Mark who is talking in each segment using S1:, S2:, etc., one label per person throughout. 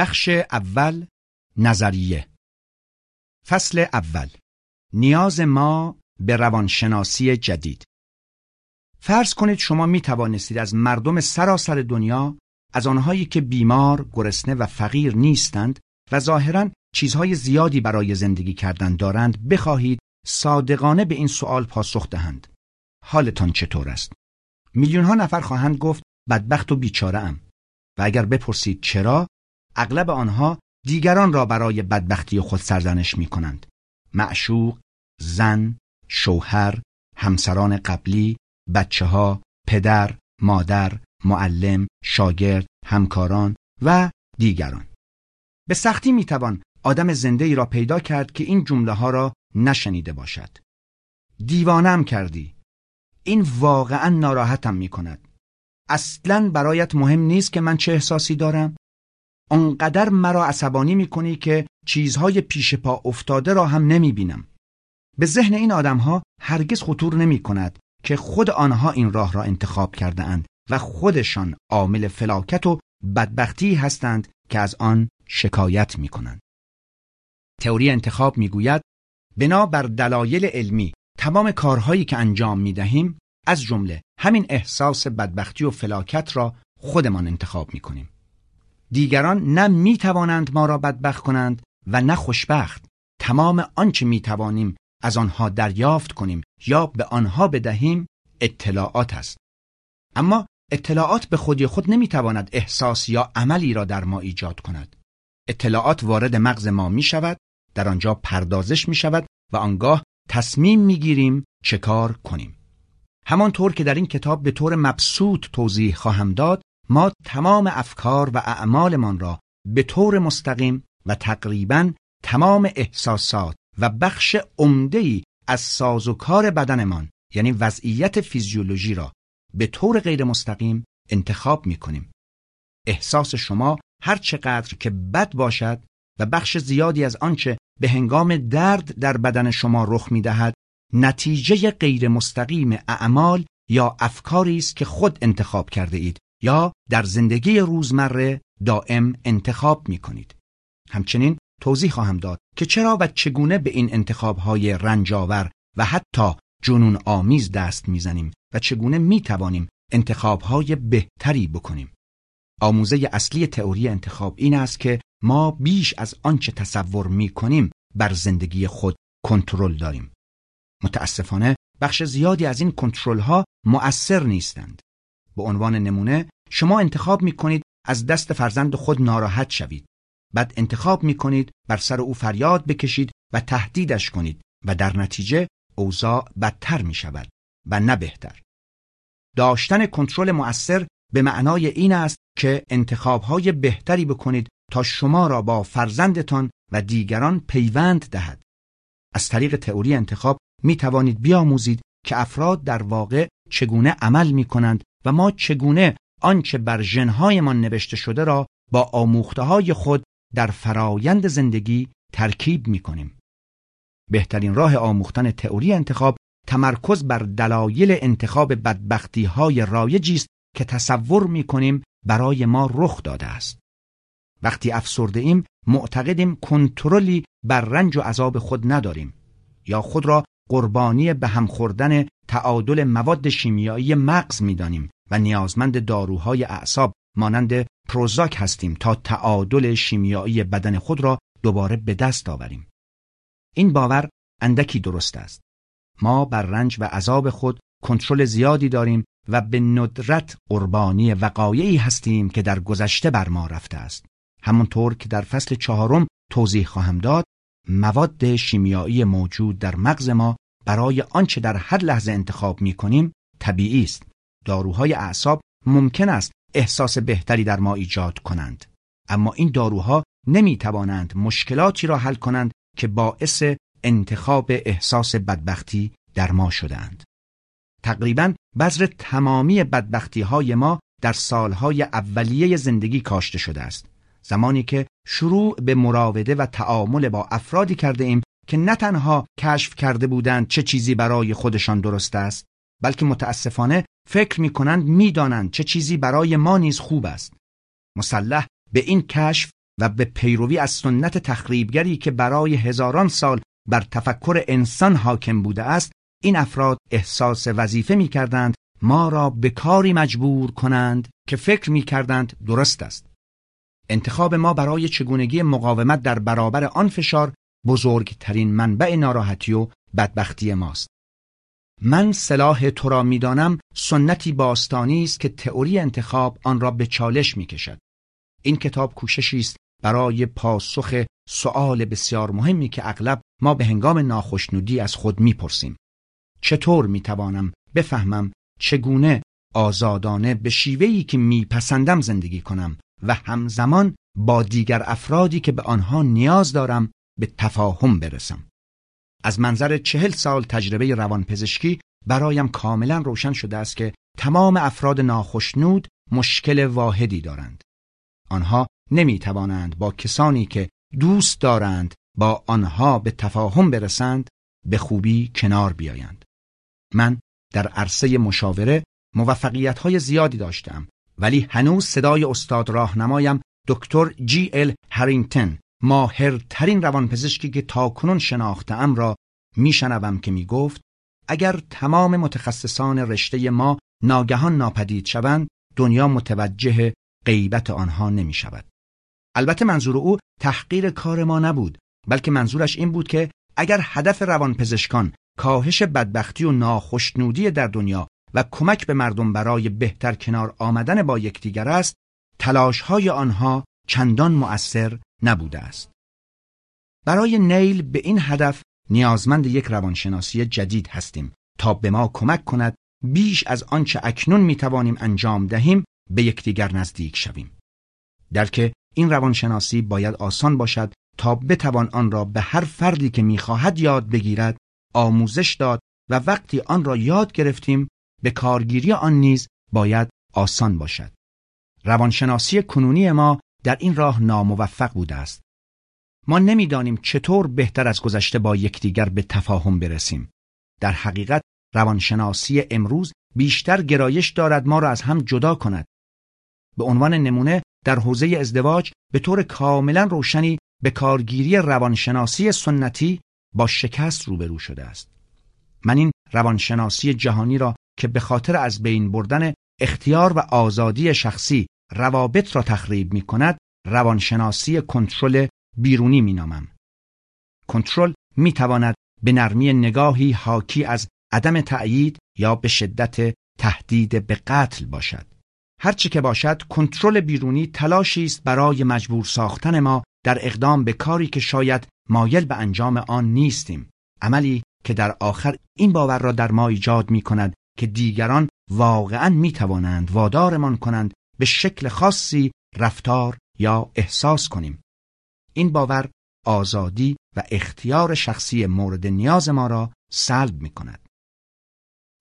S1: بخش اول نظریه فصل اول نیاز ما به روانشناسی جدید فرض کنید شما می توانستید از مردم سراسر دنیا از آنهایی که بیمار، گرسنه و فقیر نیستند و ظاهرا چیزهای زیادی برای زندگی کردن دارند بخواهید صادقانه به این سوال پاسخ دهند. حالتان چطور است؟ میلیون ها نفر خواهند گفت بدبخت و بیچاره ام و اگر بپرسید چرا اغلب آنها دیگران را برای بدبختی خود سرزنش می کنند. معشوق، زن، شوهر، همسران قبلی، بچه ها، پدر، مادر، معلم، شاگرد، همکاران و دیگران. به سختی می توان آدم زنده ای را پیدا کرد که این جمله ها را نشنیده باشد. دیوانم کردی. این واقعا ناراحتم می کند. اصلا برایت مهم نیست که من چه احساسی دارم؟ آنقدر مرا عصبانی می کنی که چیزهای پیش پا افتاده را هم نمی بینم. به ذهن این آدمها هرگز خطور نمی کند که خود آنها این راه را انتخاب کرده اند و خودشان عامل فلاکت و بدبختی هستند که از آن شکایت می کنند. تئوری انتخاب می گوید بنا بر دلایل علمی تمام کارهایی که انجام می دهیم از جمله همین احساس بدبختی و فلاکت را خودمان انتخاب می کنیم. دیگران نه می توانند ما را بدبخت کنند و نه خوشبخت. تمام آنچه می توانیم از آنها دریافت کنیم یا به آنها بدهیم اطلاعات است. اما اطلاعات به خودی خود نمی تواند احساس یا عملی را در ما ایجاد کند. اطلاعات وارد مغز ما می شود، در آنجا پردازش می شود و آنگاه تصمیم می گیریم چه کار کنیم. همانطور که در این کتاب به طور مبسوط توضیح خواهم داد ما تمام افکار و اعمالمان را به طور مستقیم و تقریبا تمام احساسات و بخش عمده‌ای از سازوکار بدنمان یعنی وضعیت فیزیولوژی را به طور غیر مستقیم انتخاب می کنیم. احساس شما هر چقدر که بد باشد و بخش زیادی از آنچه به هنگام درد در بدن شما رخ می دهد نتیجه غیر مستقیم اعمال یا افکاری است که خود انتخاب کرده اید یا در زندگی روزمره دائم انتخاب می کنید. همچنین توضیح خواهم داد که چرا و چگونه به این انتخابهای رنجاور و حتی جنون آمیز دست می‌زنیم و چگونه می توانیم انتخابهای بهتری بکنیم. آموزه اصلی تئوری انتخاب این است که ما بیش از آنچه تصور می کنیم بر زندگی خود کنترل داریم. متاسفانه بخش زیادی از این کنترل ها مؤثر نیستند. به عنوان نمونه شما انتخاب می کنید از دست فرزند خود ناراحت شوید. بعد انتخاب می کنید بر سر او فریاد بکشید و تهدیدش کنید و در نتیجه اوضاع بدتر می شود و نه بهتر. داشتن کنترل مؤثر به معنای این است که انتخابهای بهتری بکنید تا شما را با فرزندتان و دیگران پیوند دهد. از طریق تئوری انتخاب می توانید بیاموزید که افراد در واقع چگونه عمل می کنند و ما چگونه آنچه بر ژنهایمان نوشته شده را با آموخته های خود در فرایند زندگی ترکیب می کنیم. بهترین راه آموختن تئوری انتخاب تمرکز بر دلایل انتخاب بدبختی های رایجی است که تصور می کنیم برای ما رخ داده است. وقتی افسرده ایم معتقدیم کنترلی بر رنج و عذاب خود نداریم یا خود را قربانی به هم خوردن تعادل مواد شیمیایی مغز می‌دانیم و نیازمند داروهای اعصاب مانند پروزاک هستیم تا تعادل شیمیایی بدن خود را دوباره به دست آوریم. این باور اندکی درست است. ما بر رنج و عذاب خود کنترل زیادی داریم و به ندرت قربانی وقایعی هستیم که در گذشته بر ما رفته است. همونطور که در فصل چهارم توضیح خواهم داد، مواد شیمیایی موجود در مغز ما برای آنچه در هر لحظه انتخاب می کنیم طبیعی است. داروهای اعصاب ممکن است احساس بهتری در ما ایجاد کنند. اما این داروها نمی توانند مشکلاتی را حل کنند که باعث انتخاب احساس بدبختی در ما شدند. تقریبا بذر تمامی بدبختی های ما در سالهای اولیه زندگی کاشته شده است. زمانی که شروع به مراوده و تعامل با افرادی کرده ایم که نه تنها کشف کرده بودند چه چیزی برای خودشان درست است بلکه متاسفانه فکر می کنند می دانند چه چیزی برای ما نیز خوب است. مسلح به این کشف و به پیروی از سنت تخریبگری که برای هزاران سال بر تفکر انسان حاکم بوده است این افراد احساس وظیفه می کردند ما را به کاری مجبور کنند که فکر می کردند درست است. انتخاب ما برای چگونگی مقاومت در برابر آن فشار بزرگترین منبع ناراحتی و بدبختی ماست. من صلاح تو را می‌دانم سنتی باستانی است که تئوری انتخاب آن را به چالش می‌کشد. این کتاب کوششی است برای پاسخ سؤال بسیار مهمی که اغلب ما به هنگام ناخشنودی از خود می‌پرسیم. چطور می‌توانم بفهمم چگونه آزادانه به شیوهی که میپسندم زندگی کنم و همزمان با دیگر افرادی که به آنها نیاز دارم به تفاهم برسم. از منظر چهل سال تجربه روانپزشکی برایم کاملا روشن شده است که تمام افراد ناخشنود مشکل واحدی دارند. آنها نمی توانند با کسانی که دوست دارند با آنها به تفاهم برسند به خوبی کنار بیایند. من در عرصه مشاوره موفقیت های زیادی داشتم ولی هنوز صدای استاد راهنمایم دکتر جی ال هرینگتن ماهرترین روانپزشکی که تاکنون شناختم را میشنوم که می‌گفت اگر تمام متخصصان رشته ما ناگهان ناپدید شوند دنیا متوجه غیبت آنها نمی شود. البته منظور او تحقیر کار ما نبود بلکه منظورش این بود که اگر هدف روانپزشکان کاهش بدبختی و ناخشنودی در دنیا و کمک به مردم برای بهتر کنار آمدن با یکدیگر است تلاش های آنها چندان مؤثر نبوده است. برای نیل به این هدف نیازمند یک روانشناسی جدید هستیم تا به ما کمک کند بیش از آنچه اکنون می توانیم انجام دهیم به یکدیگر نزدیک شویم. درک این روانشناسی باید آسان باشد تا بتوان آن را به هر فردی که می‌خواهد یاد بگیرد آموزش داد و وقتی آن را یاد گرفتیم به کارگیری آن نیز باید آسان باشد. روانشناسی کنونی ما در این راه ناموفق بوده است. ما نمی‌دانیم چطور بهتر از گذشته با یکدیگر به تفاهم برسیم. در حقیقت روانشناسی امروز بیشتر گرایش دارد ما را از هم جدا کند. به عنوان نمونه در حوزه ازدواج به طور کاملا روشنی به کارگیری روانشناسی سنتی با شکست روبرو شده است. من این روانشناسی جهانی را که به خاطر از بین بردن اختیار و آزادی شخصی روابط را تخریب می کند روانشناسی کنترل بیرونی می نامم. کنترل می تواند به نرمی نگاهی حاکی از عدم تأیید یا به شدت تهدید به قتل باشد. هرچه که باشد کنترل بیرونی تلاشی است برای مجبور ساختن ما در اقدام به کاری که شاید مایل به انجام آن نیستیم عملی که در آخر این باور را در ما ایجاد می کند که دیگران واقعا می توانند وادارمان کنند به شکل خاصی رفتار یا احساس کنیم. این باور آزادی و اختیار شخصی مورد نیاز ما را سلب می کند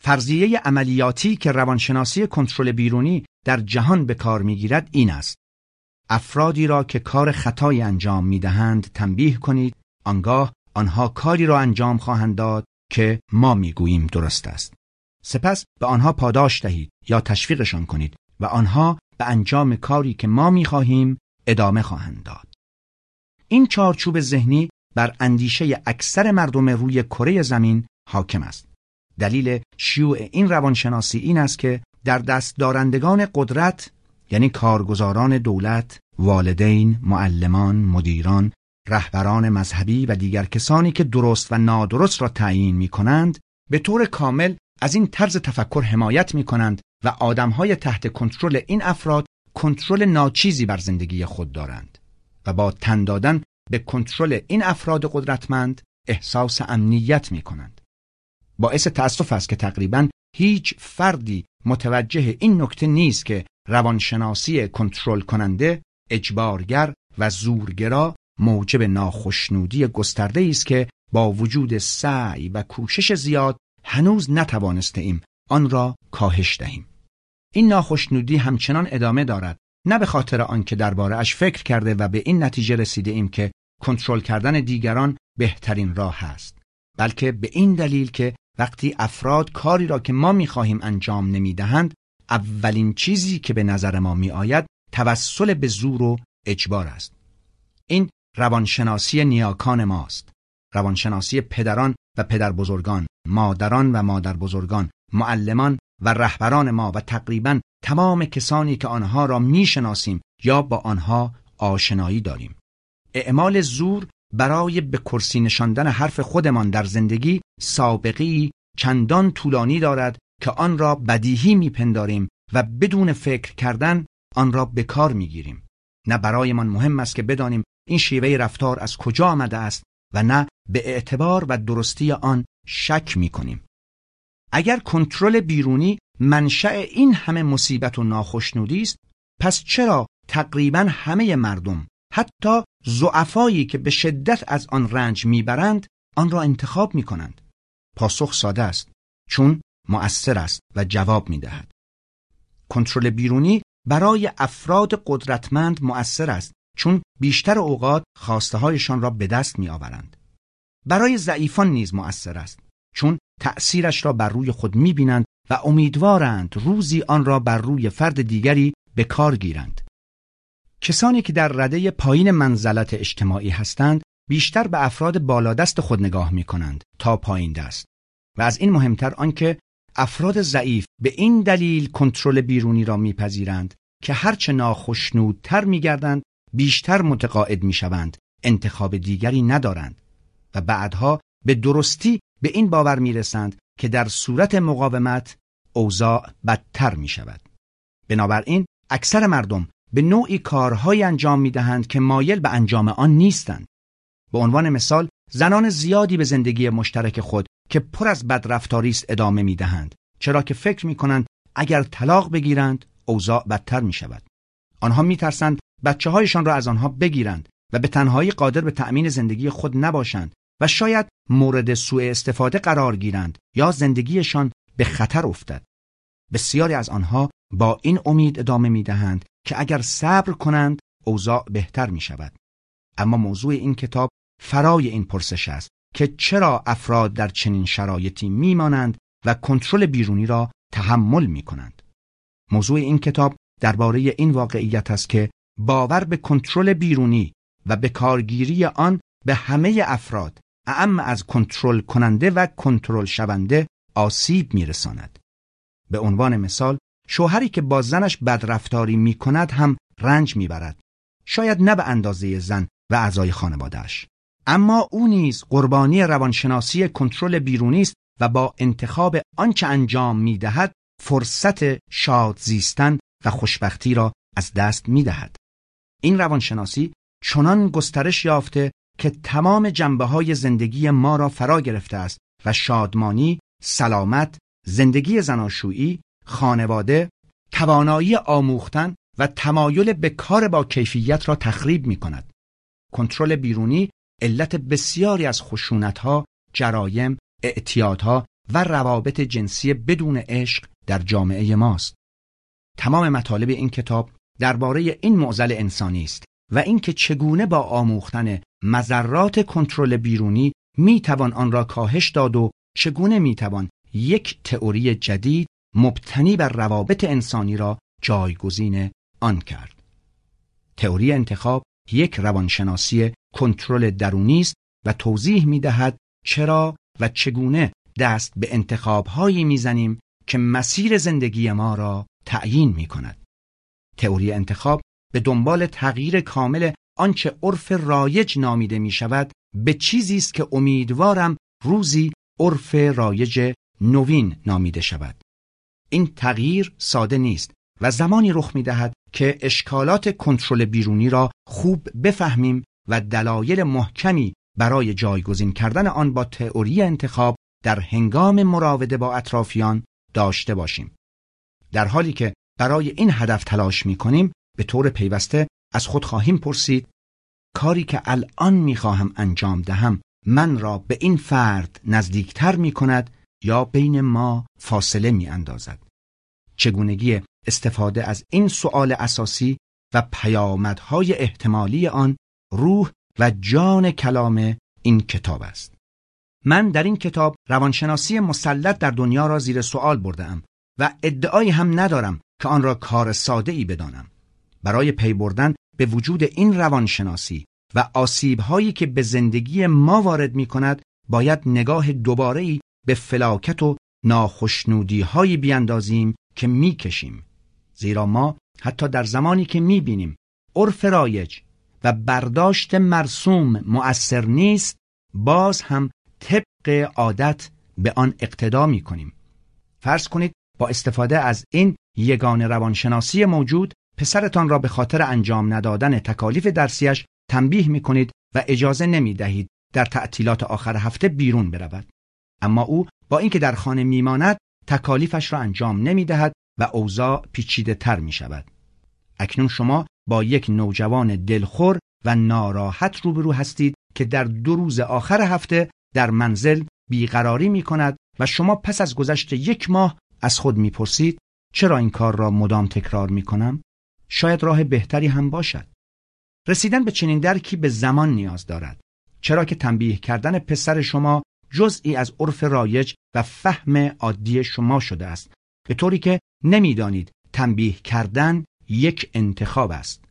S1: فرضیه عملیاتی که روانشناسی کنترل بیرونی در جهان به کار می‌گیرد این است. افرادی را که کار خطایی انجام می‌دهند تنبیه کنید آنگاه آنها کاری را انجام خواهند داد که ما می‌گوییم درست است. سپس به آنها پاداش دهید یا تشویقشان کنید و آنها به انجام کاری که ما می‌خواهیم ادامه خواهند داد. این چارچوب ذهنی بر اندیشه اکثر مردم روی کره زمین حاکم است. دلیل شیوع این روانشناسی این است که در دست دارندگان قدرت یعنی کارگزاران دولت، والدین، معلمان، مدیران، رهبران مذهبی و دیگر کسانی که درست و نادرست را تعیین می کنند به طور کامل از این طرز تفکر حمایت می کنند و آدمهای تحت کنترل این افراد کنترل ناچیزی بر زندگی خود دارند و با تن دادن به کنترل این افراد قدرتمند احساس امنیت می کنند. باعث تأسف است که تقریبا هیچ فردی متوجه این نکته نیست که روانشناسی کنترل کننده اجبارگر و زورگرا موجب ناخشنودی گسترده است که با وجود سعی و کوشش زیاد هنوز نتوانسته ایم آن را کاهش دهیم. این ناخشنودی همچنان ادامه دارد نه به خاطر آنکه درباره اش فکر کرده و به این نتیجه رسیده ایم که کنترل کردن دیگران بهترین راه است بلکه به این دلیل که وقتی افراد کاری را که ما می‌خواهیم انجام نمی‌دهند اولین چیزی که به نظر ما میآید توسل به زور و اجبار است. این روانشناسی نیاکان ماست. روانشناسی پدران و پدر بزرگان مادران و مادر بزرگان معلمان و رهبران ما و تقریبا تمام کسانی که آنها را می‌شناسیم یا با آنها آشنایی داریم. اعمال زور برای به کرسی نشاندن حرف خودمان در زندگی سابقی چندان طولانی دارد که آن را بدیهی میپنداریم و بدون فکر کردن آن را به کار می‌گیریم. نه برایمان مهم است که بدانیم این شیوه رفتار از کجا آمده است و نه به اعتبار و درستی آن شک می‌کنیم. اگر کنترل بیرونی منشأ این همه مصیبت و ناخشنودی است پس چرا تقریبا همه مردم حتی زعفایی که به شدت از آن رنج می‌برند آن را انتخاب می‌کنند پاسخ ساده است چون مؤثر است و جواب می‌دهد کنترل بیرونی برای افراد قدرتمند مؤثر است چون بیشتر اوقات خواسته هایشان را به دست می آورند. برای ضعیفان نیز مؤثر است چون تأثیرش را بر روی خود می بینند و امیدوارند روزی آن را بر روی فرد دیگری به کار گیرند. کسانی که در رده پایین منزلت اجتماعی هستند بیشتر به افراد بالادست خود نگاه می کنند تا پایین دست و از این مهمتر آنکه افراد ضعیف به این دلیل کنترل بیرونی را میپذیرند که هرچه ناخشنودتر میگردند بیشتر متقاعد می‌شوند انتخاب دیگری ندارند و بعدها به درستی به این باور می‌رسند که در صورت مقاومت اوضاع بدتر می شود. بنابراین اکثر مردم به نوعی کارهایی انجام می دهند که مایل به انجام آن نیستند. به عنوان مثال زنان زیادی به زندگی مشترک خود که پر از بدرفتاری است ادامه می دهند چرا که فکر می کنند اگر طلاق بگیرند اوضاع بدتر می شود. آنها می ترسند بچه هایشان را از آنها بگیرند و به تنهایی قادر به تأمین زندگی خود نباشند و شاید مورد سوء استفاده قرار گیرند یا زندگیشان به خطر افتد. بسیاری از آنها با این امید ادامه می دهند که اگر صبر کنند اوضاع بهتر می شود. اما موضوع این کتاب فرای این پرسش است که چرا افراد در چنین شرایطی میمانند و کنترل بیرونی را تحمل می کنند. موضوع این کتاب درباره این واقعیت است که باور به کنترل بیرونی و به کارگیری آن به همه افراد اعم از کنترل کننده و کنترل شونده آسیب میرساند. به عنوان مثال شوهری که با زنش بدرفتاری می کند هم رنج می‌برد. شاید نه به اندازه زن و اعضای خانوادهش. اما او نیز قربانی روانشناسی کنترل بیرونی است و با انتخاب آنچه انجام می‌دهد فرصت شاد زیستن و خوشبختی را از دست می‌دهد. این روانشناسی چنان گسترش یافته که تمام جنبه های زندگی ما را فرا گرفته است و شادمانی، سلامت، زندگی زناشویی، خانواده، توانایی آموختن و تمایل به کار با کیفیت را تخریب می کند. کنترل بیرونی علت بسیاری از خشونتها، جرایم، اعتیادها و روابط جنسی بدون عشق در جامعه ماست. تمام مطالب این کتاب درباره این معضل انسانی است و اینکه چگونه با آموختن مذرات کنترل بیرونی می‌توان آن را کاهش داد و چگونه می‌توان یک تئوری جدید مبتنی بر روابط انسانی را جایگزین آن کرد. تئوری انتخاب یک روانشناسی کنترل درونی است و توضیح می دهد چرا و چگونه دست به انتخابهایی می‌زنیم که مسیر زندگی ما را تعیین می کند. تئوری انتخاب به دنبال تغییر کامل آنچه عرف رایج نامیده می شود به چیزی است که امیدوارم روزی عرف رایج نوین نامیده شود. این تغییر ساده نیست و زمانی رخ می دهد که اشکالات کنترل بیرونی را خوب بفهمیم و دلایل محکمی برای جایگزین کردن آن با تئوری انتخاب در هنگام مراوده با اطرافیان داشته باشیم. در حالی که برای این هدف تلاش می کنیم به طور پیوسته از خود خواهیم پرسید کاری که الان می خواهم انجام دهم من را به این فرد نزدیکتر می کند یا بین ما فاصله می اندازد. چگونگی استفاده از این سؤال اساسی و پیامدهای احتمالی آن روح و جان کلام این کتاب است. من در این کتاب روانشناسی مسلط در دنیا را زیر سوال بردم و ادعایی هم ندارم که آن را کار ساده ای بدانم. برای پی بردن به وجود این روانشناسی و آسیب هایی که به زندگی ما وارد می کند باید نگاه دوباره به فلاکت و ناخشنودی هایی بیاندازیم که می کشیم. زیرا ما حتی در زمانی که می بینیم عرف رایج و برداشت مرسوم مؤثر نیست باز هم طبق عادت به آن اقتدا می کنیم. فرض کنید با استفاده از این یگان روانشناسی موجود پسرتان را به خاطر انجام ندادن تکالیف درسیش تنبیه می کنید و اجازه نمی دهید در تعطیلات آخر هفته بیرون برود. اما او با اینکه در خانه میماند تکالیفش را انجام نمی دهد و اوضاع پیچیده تر می شود. اکنون شما با یک نوجوان دلخور و ناراحت روبرو هستید که در دو روز آخر هفته در منزل بیقراری می کند و شما پس از گذشت یک ماه از خود می‌پرسید چرا این کار را مدام تکرار می کنم؟ شاید راه بهتری هم باشد. رسیدن به چنین درکی به زمان نیاز دارد. چرا که تنبیه کردن پسر شما جزئی از عرف رایج و فهم عادی شما شده است. به طوری که نمی‌دانید تنبیه کردن یک انتخاب است.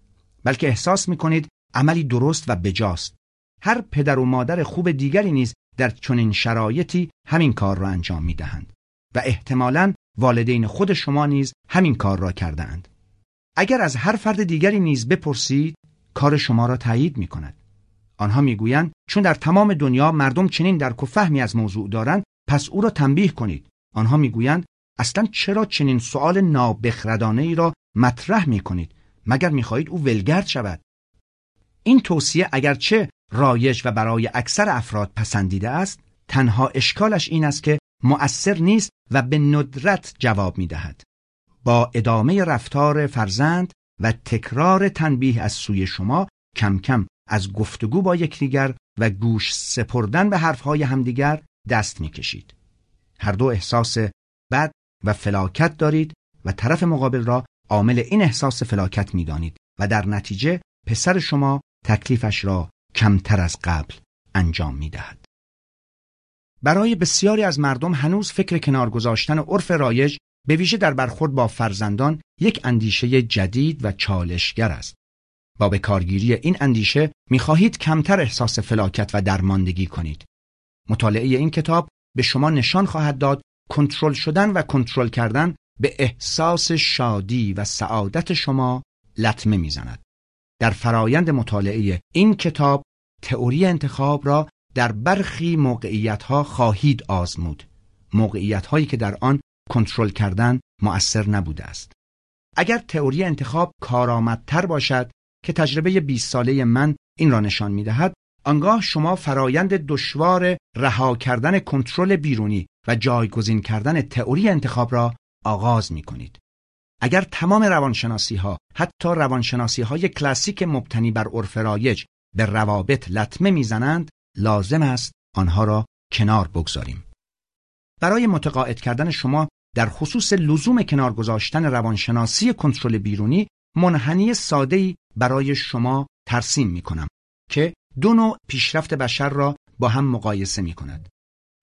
S1: بلکه احساس می کنید عملی درست و بجاست. هر پدر و مادر خوب دیگری نیز در چنین شرایطی همین کار را انجام می دهند و احتمالاً والدین خود شما نیز همین کار را کردهاند. اگر از هر فرد دیگری نیز بپرسید کار شما را تایید می کند. آنها می‌گویند چون در تمام دنیا مردم چنین درک و فهمی از موضوع دارند پس او را تنبیه کنید. آنها می‌گویند اصلا چرا چنین سؤال نابخردانه ای را مطرح می کنید مگر می‌خواهید او ولگرد شود این توصیه اگرچه رایج و برای اکثر افراد پسندیده است تنها اشکالش این است که مؤثر نیست و به ندرت جواب می دهد. با ادامه رفتار فرزند و تکرار تنبیه از سوی شما کم کم از گفتگو با یکدیگر و گوش سپردن به حرفهای همدیگر دست می‌کشید. هر دو احساس بد و فلاکت دارید و طرف مقابل را عامل این احساس فلاکت می‌دانید و در نتیجه پسر شما تکلیفش را کمتر از قبل انجام می دهد. برای بسیاری از مردم هنوز فکر کنار گذاشتن عرف رایج به ویژه در برخورد با فرزندان یک اندیشه جدید و چالشگر است. با به کارگیری این اندیشه می‌خواهید کمتر احساس فلاکت و درماندگی کنید. مطالعه این کتاب به شما نشان خواهد داد کنترل شدن و کنترل کردن به احساس شادی و سعادت شما لطمه می‌زند. در فرایند مطالعه این کتاب تئوری انتخاب را در برخی موقعیت ها خواهید آزمود موقعیت هایی که در آن کنترل کردن مؤثر نبوده است اگر تئوری انتخاب کارآمدتر باشد که تجربه 20 ساله من این را نشان می دهد آنگاه شما فرایند دشوار رها کردن کنترل بیرونی و جایگزین کردن تئوری انتخاب را آغاز می کنید. اگر تمام روانشناسی ها حتی روانشناسی های کلاسیک مبتنی بر عرف رایج به روابط لطمه می‌زنند لازم است آنها را کنار بگذاریم برای متقاعد کردن شما در خصوص لزوم کنار گذاشتن روانشناسی کنترل بیرونی منحنی ساده‌ای برای شما ترسیم می کنم که دو نوع پیشرفت بشر را با هم مقایسه می کند.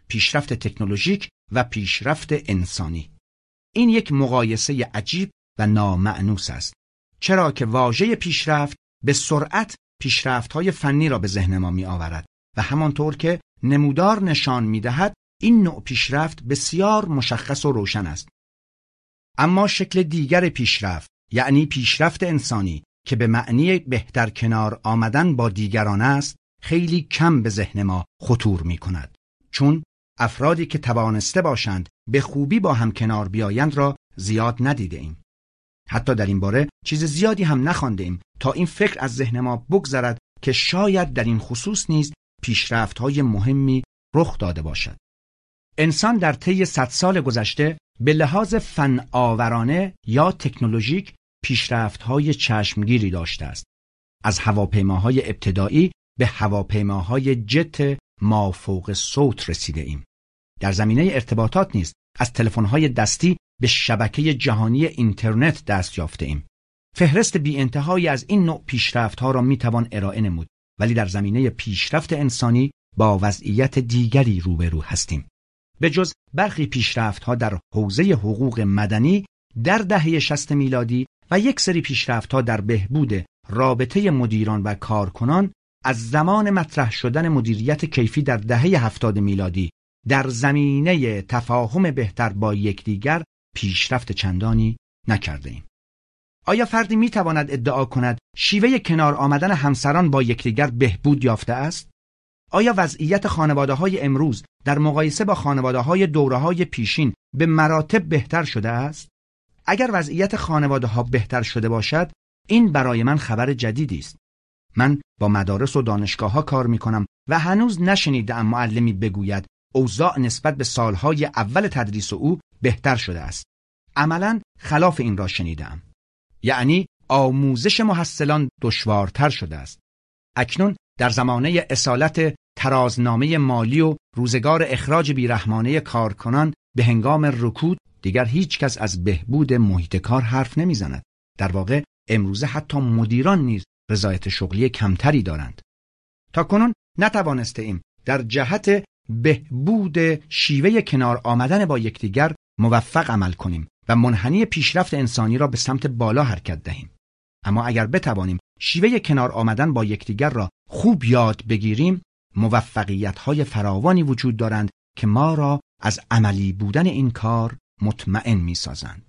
S1: پیشرفت تکنولوژیک و پیشرفت انسانی. این یک مقایسه عجیب و نامعنوس است. چرا که واژه پیشرفت به سرعت پیشرفت های فنی را به ذهن ما می آورد و همانطور که نمودار نشان می دهد این نوع پیشرفت بسیار مشخص و روشن است. اما شکل دیگر پیشرفت یعنی پیشرفت انسانی که به معنی بهتر کنار آمدن با دیگران است خیلی کم به ذهن ما خطور می کند چون افرادی که توانسته باشند به خوبی با هم کنار بیایند را زیاد ندیده ایم. حتی در این باره چیز زیادی هم نخوانده ایم تا این فکر از ذهن ما بگذرد که شاید در این خصوص نیز پیشرفت های مهمی رخ داده باشد. انسان در طی صد سال گذشته به لحاظ فن آورانه یا تکنولوژیک پیشرفت های چشمگیری داشته است. از هواپیماهای ابتدایی به هواپیماهای جت مافوق صوت رسیده ایم. در زمینه ارتباطات نیز از تلفن‌های دستی به شبکه جهانی اینترنت دست یافته ایم. فهرست بی انتهایی از این نوع پیشرفت ها را می توان ارائه نمود ولی در زمینه پیشرفت انسانی با وضعیت دیگری روبرو هستیم. به جز برخی پیشرفت ها در حوزه حقوق مدنی در دهه شست میلادی و یک سری پیشرفت ها در بهبود رابطه مدیران و کارکنان از زمان مطرح شدن مدیریت کیفی در دهه هفتاد میلادی در زمینه تفاهم بهتر با یکدیگر پیشرفت چندانی نکرده ایم. آیا فردی می تواند ادعا کند شیوه کنار آمدن همسران با یکدیگر بهبود یافته است؟ آیا وضعیت خانواده های امروز در مقایسه با خانواده های دوره های پیشین به مراتب بهتر شده است؟ اگر وضعیت خانواده ها بهتر شده باشد، این برای من خبر جدیدی است. من با مدارس و دانشگاه ها کار می کنم و هنوز نشنیدم معلمی بگوید اوضاع نسبت به سالهای اول تدریس او بهتر شده است. عملا خلاف این را شنیدم. یعنی آموزش محصلان دشوارتر شده است. اکنون در زمانه اصالت ترازنامه مالی و روزگار اخراج بیرحمانه کارکنان به هنگام رکود دیگر هیچ کس از بهبود محیط کار حرف نمی‌زند. در واقع امروزه حتی مدیران نیز رضایت شغلی کمتری دارند. تا کنون نتوانسته ایم در جهت بهبود شیوه کنار آمدن با یکدیگر موفق عمل کنیم و منحنی پیشرفت انسانی را به سمت بالا حرکت دهیم. اما اگر بتوانیم شیوه کنار آمدن با یکدیگر را خوب یاد بگیریم موفقیت های فراوانی وجود دارند که ما را از عملی بودن این کار مطمئن می سازند.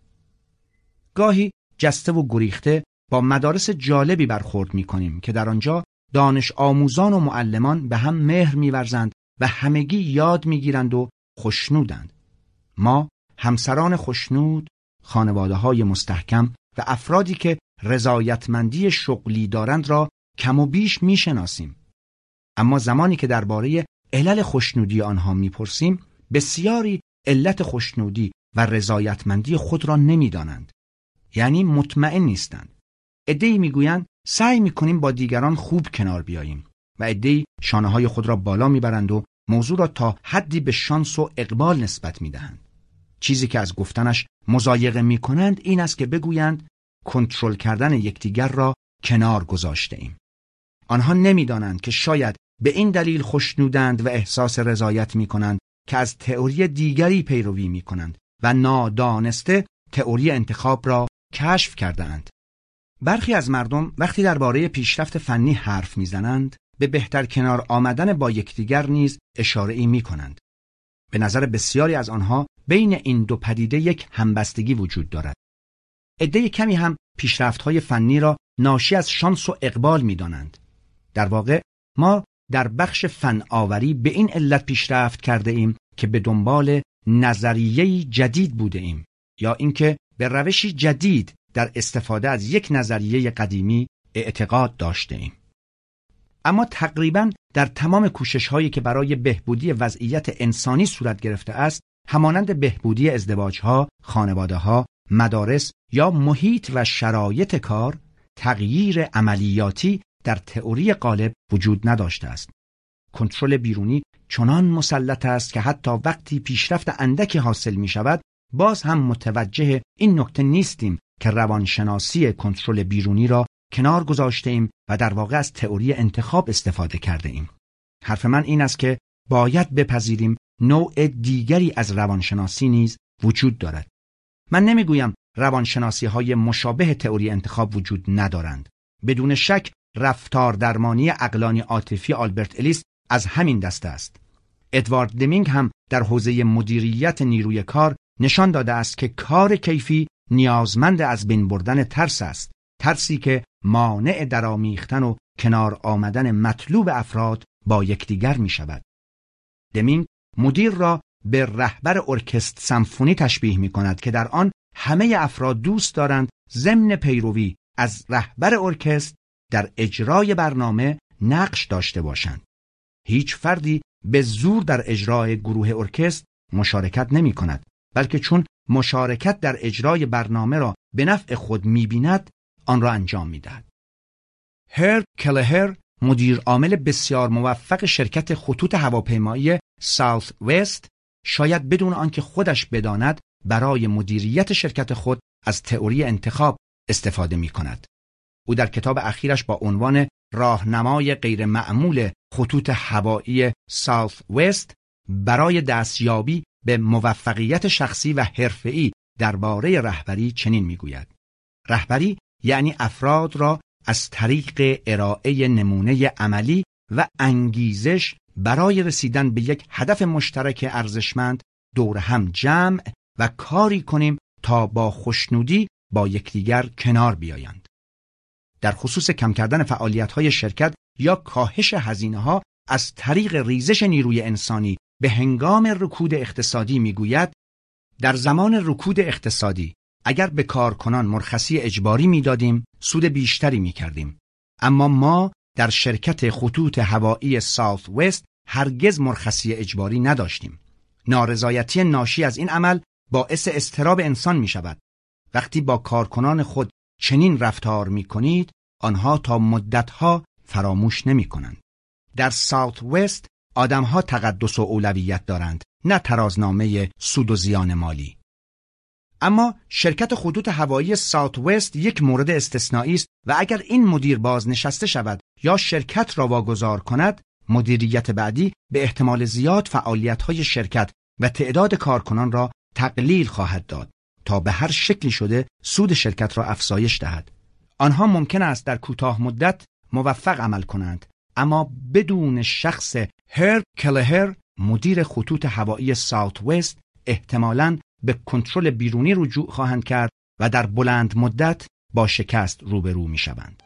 S1: گاهی جسته و گریخته با مدارس جالبی برخورد می کنیم که در آنجا دانش آموزان و معلمان به هم مهر میورزند و همگی یاد می‌گیرند و خوشنودند. ما همسران خوشنود، خانواده های مستحکم و افرادی که رضایتمندی شغلی دارند را کم و بیش می‌شناسیم. اما زمانی که درباره علل خوشنودی آنها می‌پرسیم بسیاری علت خوشنودی و رضایتمندی خود را نمی‌دانند یعنی مطمئن نیستند. عدهای می‌گویند سعی می‌کنیم با دیگران خوب کنار بیاییم و عدهای شانه های خود را بالا می‌برند و موضوع را تا حدی به شانس و اقبال نسبت می‌دهند. چیزی که از گفتنش مزایقه می‌کنند این است که بگویند کنترل کردن یکدیگر را کنار گذاشته ایم آنها نمی‌دانند که شاید به این دلیل خوشنودند و احساس رضایت می کنند که از تئوری دیگری پیروی می کنند و نادانسته تئوری انتخاب را کشف کردهاند. برخی از مردم وقتی درباره پیشرفت فنی حرف می‌زنند به بهتر کنار آمدن با یکدیگر نیز اشاره ای می کنند. به نظر بسیاری از آنها بین این دو پدیده یک همبستگی وجود دارد. عده کمی هم پیشرفت های فنی را ناشی از شانس و اقبال می دانند. در واقع ما در بخش فن آوری به این علت پیشرفت کرده ایم که به دنبال نظریه جدید بوده ایم یا اینکه به روشی جدید در استفاده از یک نظریه قدیمی اعتقاد داشته ایم. اما تقریبا در تمام کوشش هایی که برای بهبودی وضعیت انسانی صورت گرفته است همانند بهبودی ازدواج ها، خانواده ها، مدارس یا محیط و شرایط کار تغییر عملیاتی در تئوری غالب وجود نداشته است. کنترل بیرونی چنان مسلط است که حتی وقتی پیشرفت اندکی حاصل می شود باز هم متوجه این نکته نیستیم که روانشناسی کنترل بیرونی را کنار گذاشته ایم و در واقع از تئوری انتخاب استفاده کرده ایم. حرف من این است که باید بپذیریم نوع دیگری از روانشناسی نیز وجود دارد. من نمی‌گویم روانشناسی های مشابه تئوری انتخاب وجود ندارند. بدون شک رفتار درمانی اقلانی عاطفی آلبرت الیس از همین دسته است. ادوارد دمینگ هم در حوزه مدیریت نیروی کار نشان داده است که کار کیفی نیازمند از بین بردن ترس است. ترسی که مانع درآمیختن و کنار آمدن مطلوب افراد با یکدیگر می شود. دمینگ مدیر را به رهبر ارکست سمفونی تشبیه می کند که در آن همه افراد دوست دارند ضمن پیروی از رهبر ارکست در اجرای برنامه نقش داشته باشند. هیچ فردی به زور در اجرای گروه ارکست مشارکت نمی کند بلکه چون مشارکت در اجرای برنامه را به نفع خود می بیند آن را انجام می دهد. هرب کلهر مدیر عامل بسیار موفق شرکت خطوط هواپیمایی ساوت وست شاید بدون آنکه خودش بداند برای مدیریت شرکت خود از تئوری انتخاب استفاده می کند. او در کتاب اخیرش با عنوان راهنمای غیر معمول خطوط هوایی ساوت وست برای دستیابی به موفقیت شخصی و حرفه‌ای درباره رهبری چنین می‌گوید رهبری یعنی افراد را از طریق ارائه نمونه عملی و انگیزش برای رسیدن به یک هدف مشترک ارزشمند دور هم جمع و کاری کنیم تا با خوشنودی با یکدیگر کنار بیایند. در خصوص کم کردن فعالیت های شرکت یا کاهش هزینه ها از طریق ریزش نیروی انسانی به هنگام رکود اقتصادی می‌گوید در زمان رکود اقتصادی اگر به کارکنان مرخصی اجباری می‌دادیم سود بیشتری می کردیم. اما ما در شرکت خطوط هوایی ساوت وست هرگز مرخصی اجباری نداشتیم. نارضایتی ناشی از این عمل باعث استراب انسان می شود. وقتی با کارکنان خود چنین رفتار می کنید آنها تا مدتها فراموش نمی کنند. در ساوت وست آدمها تقدس و اولویت دارند نه ترازنامه سود و زیان مالی. اما شرکت خطوط هوایی ساوت وست یک مورد استثنایی است و اگر این مدیر بازنشسته شود یا شرکت را واگذار کند مدیریت بعدی به احتمال زیاد فعالیت های شرکت و تعداد کارکنان را تقلیل خواهد داد تا به هر شکلی شده سود شرکت را افزایش دهد آنها ممکن است در کوتاه مدت موفق عمل کنند اما بدون شخص هرب کلهر مدیر خطوط هوایی ساوت وست احتمالاً به کنترل بیرونی رجوع خواهند کرد و در بلند مدت با شکست روبرو می شوند.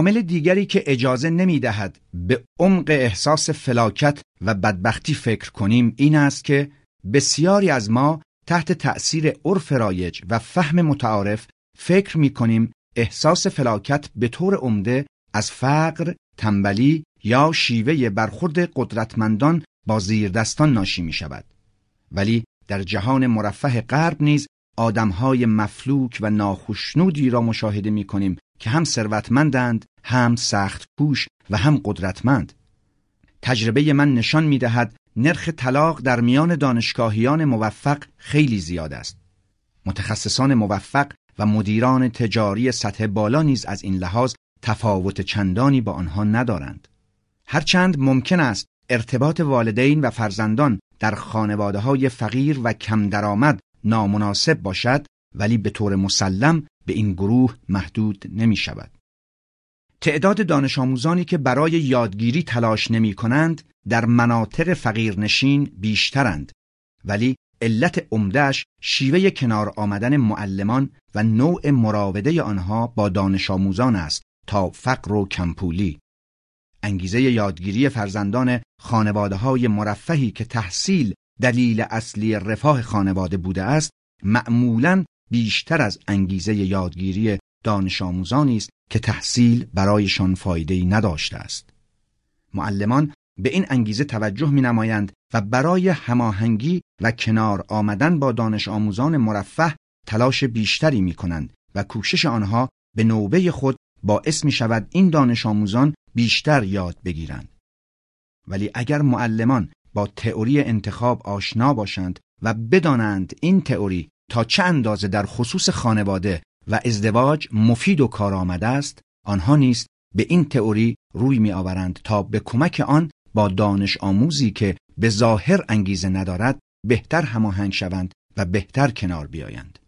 S1: عامل دیگری که اجازه نمی دهد به عمق احساس فلاکت و بدبختی فکر کنیم این است که بسیاری از ما تحت تأثیر عرف رایج و فهم متعارف فکر می کنیم احساس فلاکت به طور عمده از فقر، تنبلی یا شیوه برخورد قدرتمندان با زیردستان ناشی می شود. ولی در جهان مرفه غرب نیز آدمهای مفلوک و ناخشنودی را مشاهده می کنیم که هم ثروتمندند هم سخت کوش و هم قدرتمند. تجربه من نشان می دهد نرخ طلاق در میان دانشگاهیان موفق خیلی زیاد است. متخصصان موفق و مدیران تجاری سطح بالا نیز از این لحاظ تفاوت چندانی با آنها ندارند. هرچند ممکن است ارتباط والدین و فرزندان در خانواده های فقیر و کم درآمد نامناسب باشد ولی به طور مسلم به این گروه محدود نمی شود. تعداد دانش آموزانی که برای یادگیری تلاش نمی کنند در مناطق فقیرنشین بیشترند ولی علت عمدهش شیوه کنار آمدن معلمان و نوع مراوده آنها با دانش آموزان است تا فقر و کمپولی انگیزه یادگیری فرزندان خانواده های مرفهی که تحصیل دلیل اصلی رفاه خانواده بوده است معمولا بیشتر از انگیزه یادگیری دانش آموزانی است که تحصیل برایشان فایده ای نداشته است. معلمان به این انگیزه توجه می نمایند و برای هماهنگی و کنار آمدن با دانش آموزان مرفه تلاش بیشتری می کنند و کوشش آنها به نوبه خود باعث می شود این دانش آموزان بیشتر یاد بگیرند. ولی اگر معلمان با تئوری انتخاب آشنا باشند و بدانند این تئوری تا چه اندازه در خصوص خانواده و ازدواج مفید و کارآمد است آنها نیست به این تئوری روی می آورند تا به کمک آن با دانش آموزی که به ظاهر انگیزه ندارد بهتر هماهنگ شوند و بهتر کنار بیایند.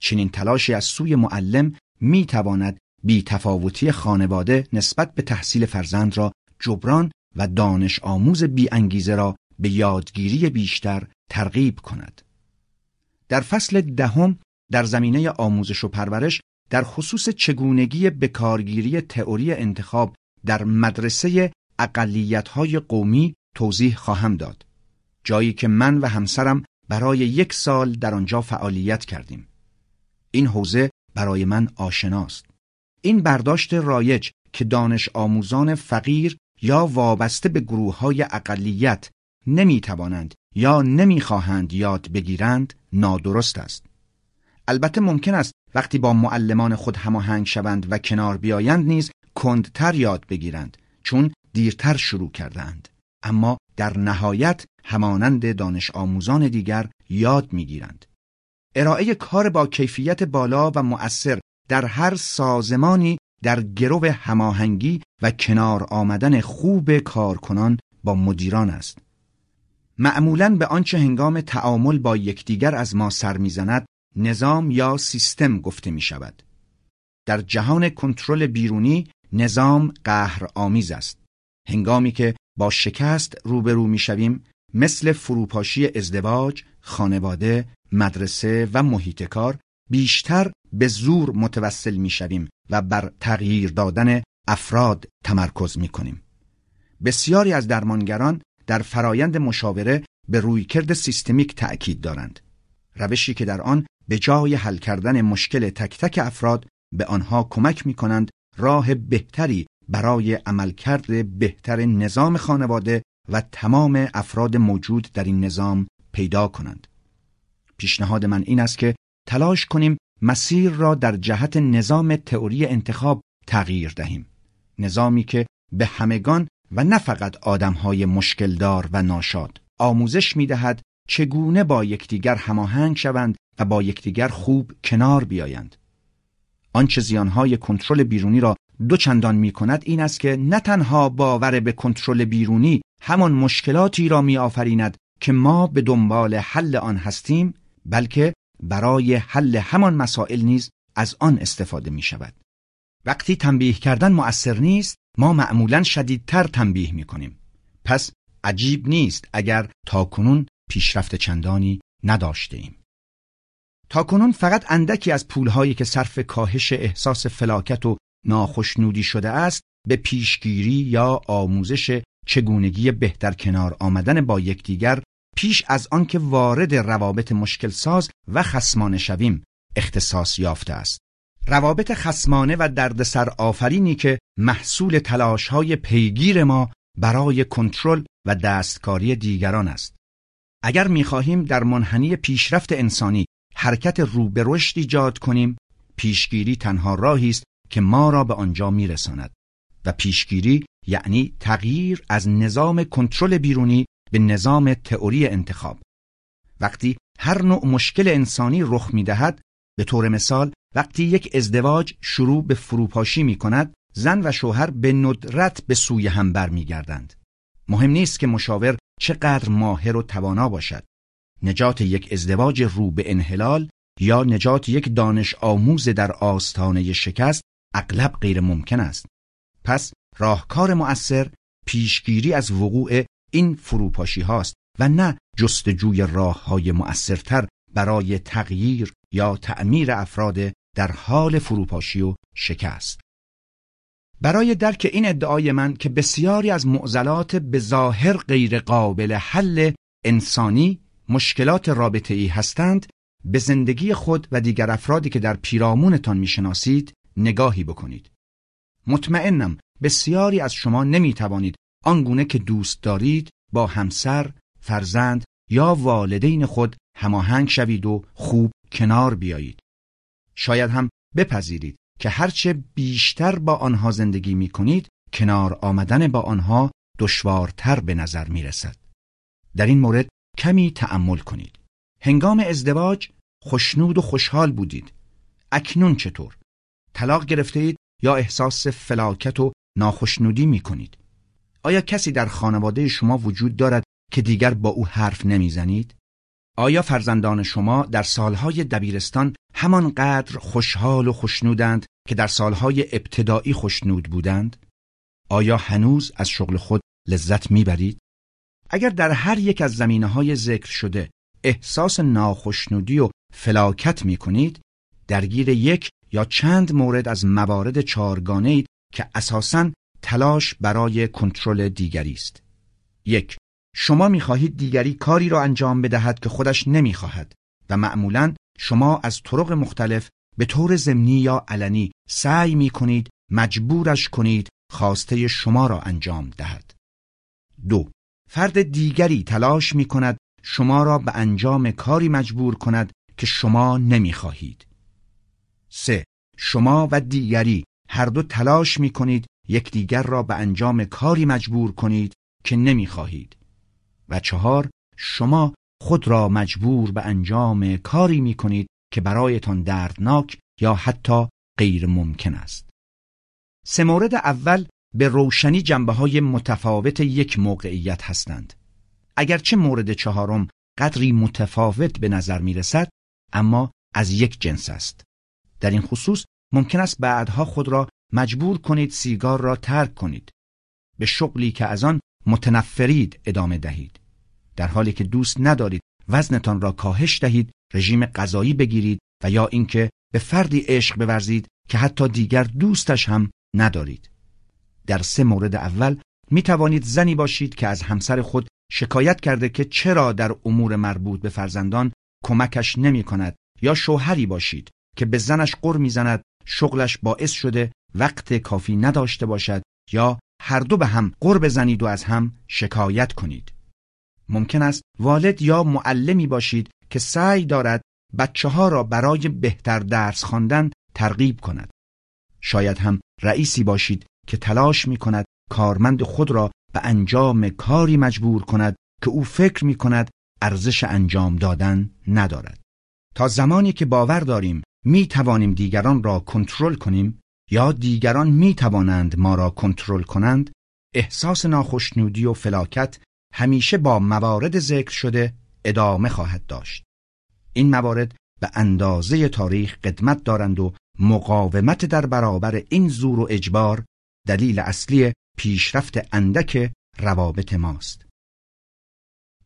S1: چنین تلاشی از سوی معلم می تواند بی تفاوتی خانواده نسبت به تحصیل فرزند را جبران و دانش آموز بی انگیزه را به یادگیری بیشتر ترغیب کند. در فصل دهم در زمینه آموزش و پرورش در خصوص چگونگی بکارگیری تئوری انتخاب در مدرسه اقلیت‌های قومی توضیح خواهم داد. جایی که من و همسرم برای یک سال در آنجا فعالیت کردیم. این حوزه برای من آشناست. این برداشت رایج که دانش آموزان فقیر یا وابسته به گروه های اقلیت نمی توانند یا نمی خواهند یاد بگیرند نادرست است. البته ممکن است وقتی با معلمان خود هماهنگ شوند و کنار بیایند نیز کندتر یاد بگیرند چون دیرتر شروع کردند اما در نهایت همانند دانش آموزان دیگر یاد می‌گیرند. ارائه کار با کیفیت بالا و مؤثر در هر سازمانی در گرو هماهنگی و کنار آمدن خوب کارکنان با مدیران است. معمولا به آنچه هنگام تعامل با یکدیگر از ما سر می‌زند نظام یا سیستم گفته می شود. در جهان کنترل بیرونی نظام قهر آمیز است. هنگامی که با شکست روبرو می شویم مثل فروپاشی ازدواج، خانواده، مدرسه و محیط کار بیشتر به زور متوسل می شویم و بر تغییر دادن افراد تمرکز می کنیم. بسیاری از درمانگران در فرایند مشاوره به رویکرد سیستمیک تأکید دارند. روشی که در آن به جای حل کردن مشکل تک تک افراد به آنها کمک می کنند راه بهتری برای عملکرد بهتر نظام خانواده و تمام افراد موجود در این نظام پیدا کنند. پیشنهاد من این است که تلاش کنیم مسیر را در جهت نظام تئوری انتخاب تغییر دهیم. نظامی که به همگان و نه فقط آدمهای مشکلدار و ناشاد آموزش می دهد چگونه با یکدیگر هماهنگ شوند و با یکدیگر خوب کنار بیایند. آنچه زیانهای کنترل بیرونی را دو چندان می کند این است که نه تنها باور به کنترل بیرونی همان مشکلاتی را می آفریند که ما به دنبال حل آن هستیم بلکه برای حل همان مسائل نیز از آن استفاده می شود. وقتی تنبیه کردن مؤثر نیست ما معمولا شدیدتر تنبیه می کنیم. پس عجیب نیست اگر تاکنون پیشرفت چندانی نداشته ایم. تاکنون فقط اندکی از پولهایی که صرف کاهش احساس فلاکت و ناخشنودی شده است به پیشگیری یا آموزش چگونگی بهتر کنار آمدن با یکدیگر پیش از آنکه وارد روابط مشکل ساز و خسمانه شویم اختصاص یافته است. روابط خسمانه و دردسر آفرینی که محصول تلاش های پیگیر ما برای کنترل و دستکاری دیگران است. اگر می‌خواهیم در منحنی پیشرفت انسانی حرکت رو به رشد ایجاد کنیم پیشگیری تنها راهی است که ما را به آنجا میرساند و پیشگیری یعنی تغییر از نظام کنترل بیرونی به نظام تئوری انتخاب وقتی هر نوع مشکل انسانی رخ می‌دهد به طور مثال وقتی یک ازدواج شروع به فروپاشی می کند زن و شوهر به ندرت به سوی هم برمیگردند مهم نیست که مشاور چقدر ماهر و توانا باشد نجات یک ازدواج رو به انحلال یا نجات یک دانش آموز در آستانه شکست اغلب غیر ممکن است. پس راهکار مؤثر پیشگیری از وقوع این فروپاشی هاست و نه جستجوی راه های مؤثرتر برای تغییر یا تعمیر افراد در حال فروپاشی و شکست. برای درک این ادعای من که بسیاری از معضلات به ظاهر غیر قابل حل انسانی مشکلات رابطه ای هستند به زندگی خود و دیگر افرادی که در پیرامونتان می‌شناسید نگاهی بکنید. مطمئنم بسیاری از شما نمی توانید آنگونه که دوست دارید با همسر، فرزند یا والدین خود هماهنگ شوید و خوب کنار بیایید. شاید هم بپذیرید که هرچه بیشتر با آنها زندگی می کنید کنار آمدن با آنها دشوارتر به نظر می رسد. در این مورد کمی تأمل کنید. هنگام ازدواج خوشنود و خوشحال بودید. اکنون چطور؟ طلاق گرفته اید یا احساس فلاکت و ناخشنودی می کنید؟ آیا کسی در خانواده شما وجود دارد که دیگر با او حرف نمی‌زنید؟ آیا فرزندان شما در سالهای دبیرستان همانقدر خوشحال و خوشنودند که در سالهای ابتدایی خوشنود بودند؟ آیا هنوز از شغل خود لذت می‌برید؟ اگر در هر یک از زمینه های ذکر شده احساس ناخشنودی و فلاکت می کنید درگیر یک یا چند مورد از موارد چارگانه اید که اساساً تلاش برای کنترل دیگری است. یک شما می‌خواهید دیگری کاری را انجام بدهد که خودش نمی‌خواهد و معمولا شما از طرق مختلف به طور ضمنی یا علنی سعی می کنید مجبورش کنید خواسته شما را انجام دهد. دو فرد دیگری تلاش می کند شما را به انجام کاری مجبور کند که شما نمی خواهید. سه شما و دیگری هر دو تلاش می کنید یکدیگر را به انجام کاری مجبور کنید که نمی خواهید. و چهار شما خود را مجبور به انجام کاری می کنید که برایتان دردناک یا حتی غیر ممکن است. سه مورد اول به روشنی جنبه های متفاوت یک موقعیت هستند. اگرچه مورد چهارم قدری متفاوت به نظر می رسد اما از یک جنس است. در این خصوص ممکن است بعدها خود را مجبور کنید سیگار را ترک کنید. به شغلی که از آن متنفرید ادامه دهید. در حالی که دوست ندارید وزنتان را کاهش دهید، رژیم غذایی بگیرید و یا اینکه به فردی عشق بورزید که حتی دیگر دوستش هم ندارید. در سه مورد اول می توانید زنی باشید که از همسر خود شکایت کرده که چرا در امور مربوط به فرزندان کمکش نمی کند یا شوهری باشید که به زنش قر می‌زند شغلش باعث شده وقت کافی نداشته باشد یا هر دو به هم قر بزنید و از هم شکایت کنید. ممکن است والد یا معلمی باشید که سعی دارد بچه ها را برای بهتر درس خواندن ترغیب کند. شاید هم رئیسی باشید که تلاش می کند کارمند خود را به انجام کاری مجبور کند که او فکر می کند ارزش انجام دادن ندارد. تا زمانی که باور داریم می توانیم دیگران را کنترل کنیم یا دیگران می توانند ما را کنترل کنند احساس ناخشنودی و فلاکت همیشه با موارد ذکر شده ادامه خواهد داشت. این موارد به اندازه تاریخ قدمت دارند و مقاومت در برابر این زور و اجبار دلیل اصلی پیشرفت اندک روابط ماست.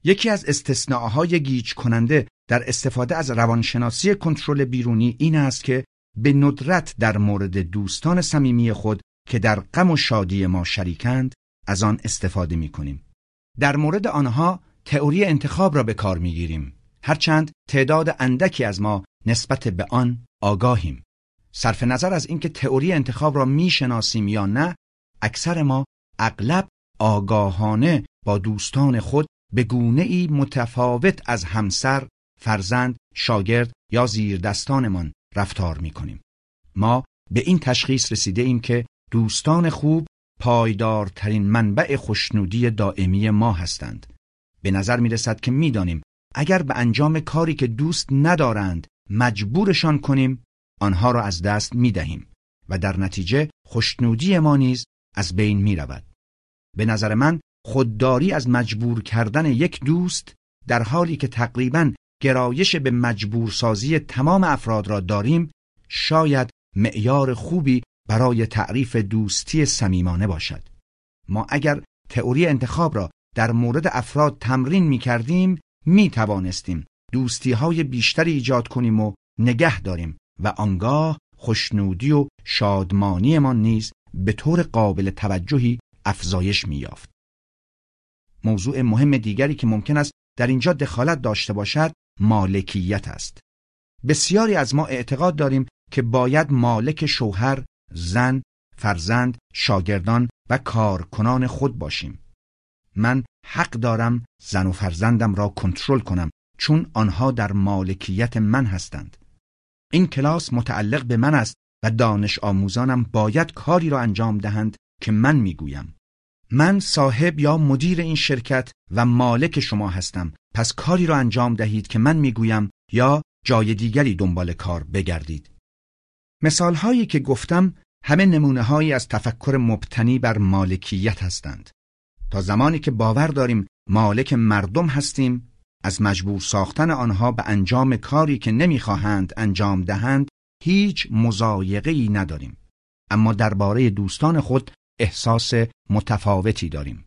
S1: یکی از استثناءهای گیج کننده در استفاده از روانشناسی کنترل بیرونی این است که به ندرت در مورد دوستان صمیمی خود که در غم و شادی ما شریکند از آن استفاده می کنیم. در مورد آنها تئوری انتخاب را به کار می گیریم. هرچند تعداد اندکی از ما نسبت به آن آگاهیم. صرف نظر از اینکه تئوری انتخاب را می‌شناسیم یا نه، اکثر ما اغلب آگاهانه با دوستان خود به گونه ای متفاوت از همسر، فرزند، شاگرد یا زیردستانمان رفتار می کنیم. ما به این تشخیص رسیده ایم که دوستان خوب پایدارترین منبع خوشنودی دائمی ما هستند. به نظر می رسد که می دانیم اگر به انجام کاری که دوست ندارند مجبورشان کنیم آنها را از دست می دهیم و در نتیجه خوشنودی ما نیز از بین می رود. به نظر من خودداری از مجبور کردن یک دوست در حالی که تقریبا گرایش به مجبورسازی تمام افراد را داریم شاید معیار خوبی برای تعریف دوستی صمیمانه باشد ما اگر تئوری انتخاب را در مورد افراد تمرین می کردیم می توانستیم دوستی های بیشتری ایجاد کنیم و نگه داریم و آنگاه خوشنودی و شادمانی ما نیز به طور قابل توجهی افزایش می یافت. موضوع مهم دیگری که ممکن است در اینجا دخالت داشته باشد مالکیت است. بسیاری از ما اعتقاد داریم که باید مالک شوهر، زن، فرزند، شاگردان و کارکنان خود باشیم. من حق دارم زن و فرزندم را کنترل کنم چون آنها در مالکیت من هستند. این کلاس متعلق به من است و دانش آموزانم باید کاری را انجام دهند که من می‌گویم. من صاحب یا مدیر این شرکت و مالک شما هستم پس کاری را انجام دهید که من می‌گویم یا جای دیگری دنبال کار بگردید. مثال هایی که گفتم همه نمونه هایی از تفکر مبتنی بر مالکیت هستند. تا زمانی که باور داریم مالک مردم هستیم از مجبور ساختن آنها به انجام کاری که نمی‌خواهند انجام دهند هیچ مزایقه ای نداریم اما درباره دوستان خود احساس متفاوتی داریم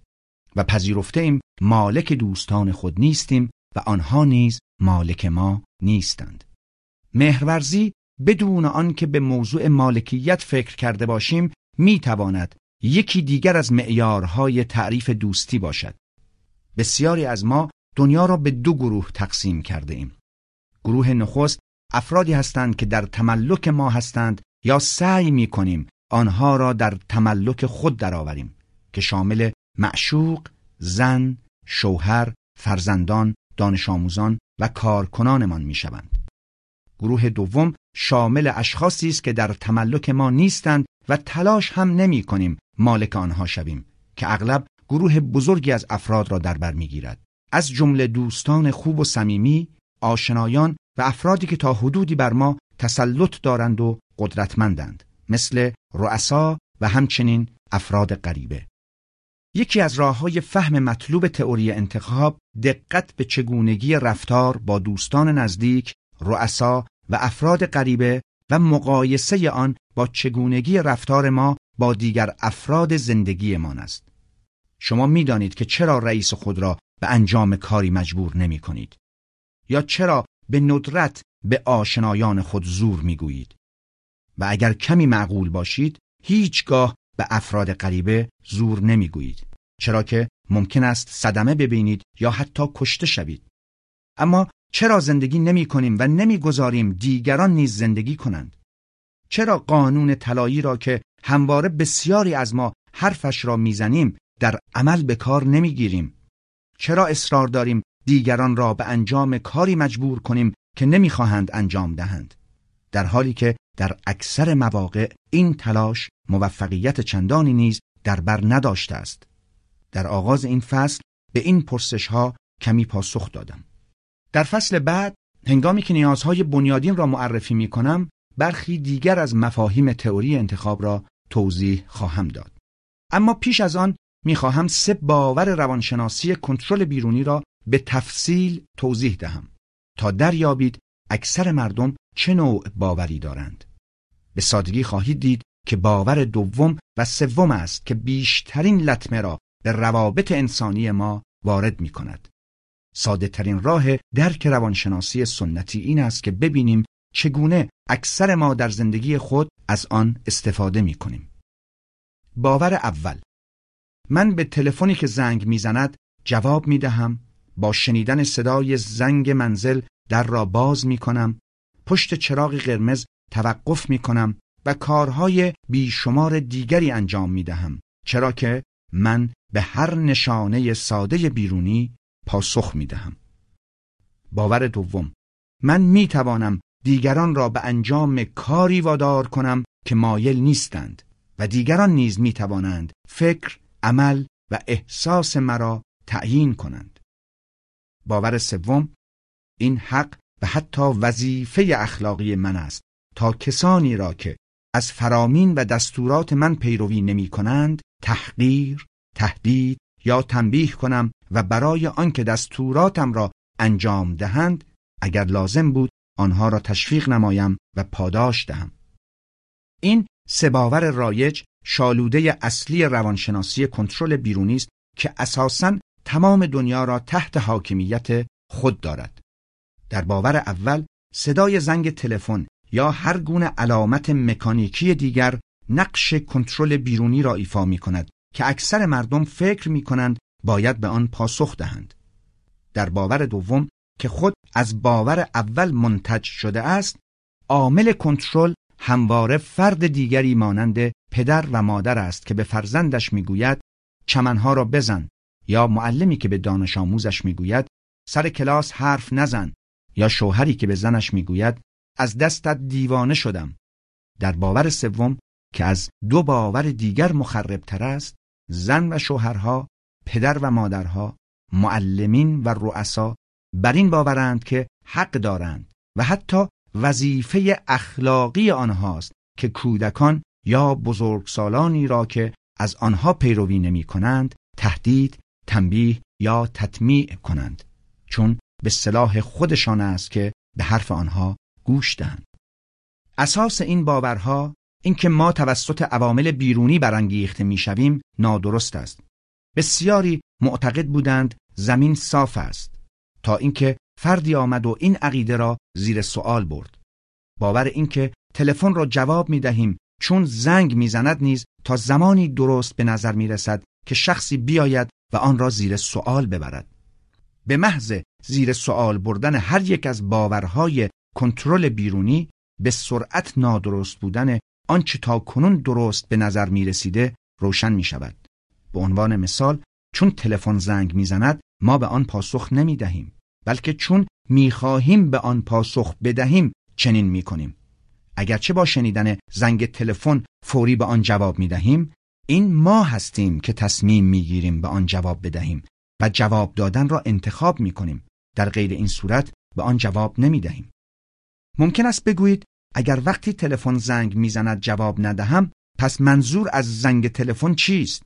S1: و پذیرفته ایم مالک دوستان خود نیستیم و آنها نیز مالک ما نیستند مهرورزی بدون آنکه به موضوع مالکیت فکر کرده باشیم می تواند یکی دیگر از معیارهای تعریف دوستی باشد بسیاری از ما دنیا را به دو گروه تقسیم کرده ایم. گروه نخست افرادی هستند که در تملک ما هستند یا سعی می کنیم آنها را در تملک خود درآوریم که شامل معشوق، زن، شوهر، فرزندان، دانش آموزان و کارکنانمان می شوند. گروه دوم شامل اشخاصی است که در تملک ما نیستند و تلاش هم نمی کنیم مالک آنها شویم که اغلب گروه بزرگی از افراد را در بر می‌گیرد از جمله دوستان خوب و صمیمی آشنایان و افرادی که تا حدودی بر ما تسلط دارند و قدرتمندند مثل رؤسا و همچنین افراد غریبه یکی از راه های فهم مطلوب تئوری انتخاب دقت به چگونگی رفتار با دوستان نزدیک، رؤسا و افراد غریبه و مقایسه آن با چگونگی رفتار ما با دیگر افراد زندگیمان است. شما می‌دانید که چرا رئیس خود را به انجام کاری مجبور نمی کنید یا چرا به ندرت به آشنایان خود زور می‌گویید و اگر کمی معقول باشید هیچگاه به افراد غریبه زور نمی‌گویید. چرا که ممکن است صدمه ببینید یا حتی کشته شوید. اما چرا زندگی نمی کنیم و نمی‌گذاریم دیگران نیز زندگی کنند؟ چرا قانون طلایی را که همواره بسیاری از ما حرفش را می‌زنیم در عمل به کار نمی‌گیریم؟ چرا اصرار داریم دیگران را به انجام کاری مجبور کنیم که نمی‌خواهند انجام دهند؟ در حالی که در اکثر مواقع این تلاش موفقیت چندانی نیز در بر نداشته است. در آغاز این فصل به این پرسش ها کمی پاسخ دادم. در فصل بعد هنگامی که نیازهای بنیادین را معرفی می کنم برخی دیگر از مفاهیم تئوری انتخاب را توضیح خواهم داد. اما پیش از آن می‌خواهم سه باور روانشناسی کنترل بیرونی را به تفصیل توضیح دهم تا دریابید اکثر مردم چه نوع باوری دارند به سادگی خواهید دید که باور دوم و سوم است که بیشترین لطمه را به روابط انسانی ما وارد می کند. ساده ترین راه درک روانشناسی سنتی این است که ببینیم چگونه اکثر ما در زندگی خود از آن استفاده می کنیم. باور اول من به تلفنی که زنگ می‌زند جواب می دهم با شنیدن صدای زنگ منزل در را باز می کنم پشت چراغ قرمز توقف می کنم و کارهای بیشمار دیگری انجام می دهم چرا که من به هر نشانه ساده بیرونی پاسخ می دهم. باور دوم من می توانم دیگران را به انجام کاری وادار کنم که مایل نیستند و دیگران نیز می توانند فکر، عمل و احساس مرا تعیین کنند. باور سوم این حق و حتی وظیفه اخلاقی من است تا کسانی را که از فرامین و دستورات من پیروی نمی کنند تحقیر، تهدید یا تنبیه کنم و برای آنکه دستوراتم را انجام دهند اگر لازم بود آنها را تشویق نمایم و پاداش دهم. این سه باور رایج شالوده اصلی روانشناسی کنترل بیرونی است که اساساً تمام دنیا را تحت حاکمیت خود دارد. در باور اول صدای زنگ تلفن یا هر گونه علامت مکانیکی دیگر نقش کنترل بیرونی را ایفا می کند که اکثر مردم فکر می کنند باید به آن پاسخ دهند. در باور دوم که خود از باور اول منتج شده است، عامل کنترل همواره فرد دیگری مانند پدر و مادر است که به فرزندش می‌گوید چمنها را بزن یا معلمی که به دانش آموزش می‌گوید سر کلاس حرف نزن یا شوهری که به زنش می‌گوید از دستت دیوانه شدم. در باور سوم که از دو باور دیگر مخربتر است زن و شوهرها پدر و مادرها معلمین و رؤسا بر این باورند که حق دارند و حتی وظیفه اخلاقی آنهاست که کودکان یا بزرگسالانی را که از آنها پیروی نمی کنند تهدید، تنبیه یا تطمیع کنند. چون به صلاح خودشان است که به حرف آنها گوش دهند. اساس این باورها اینکه ما توسط عوامل بیرونی برانگیخته می‌شویم نادرست است. بسیاری معتقد بودند زمین صاف است تا اینکه فردی آمد و این عقیده را زیر سوال برد. باور اینکه تلفن را جواب می دهیم چون زنگ می‌زند نیز تا زمانی درست به نظر می رسد که شخصی بیاید و آن را زیر سوال ببرد به محض زیر سوال بردن هر یک از باورهای کنترل بیرونی به سرعت نادرست بودن آنچه تا کنون درست به نظر می رسیده روشن می شود. به عنوان مثال چون تلفن زنگ می زند ما به آن پاسخ نمی دهیم بلکه چون می خواهیم به آن پاسخ بدهیم چنین می کنیم. اگرچه با شنیدن زنگ تلفن فوری به آن جواب می دهیم این ما هستیم که تصمیم می گیریم به آن جواب بدهیم و جواب دادن را انتخاب می کنیم. در غیر این صورت به آن جواب نمی دهیم. ممکن است بگویید اگر وقتی تلفن زنگ می‌زند جواب ندهم پس منظور از زنگ تلفن چیست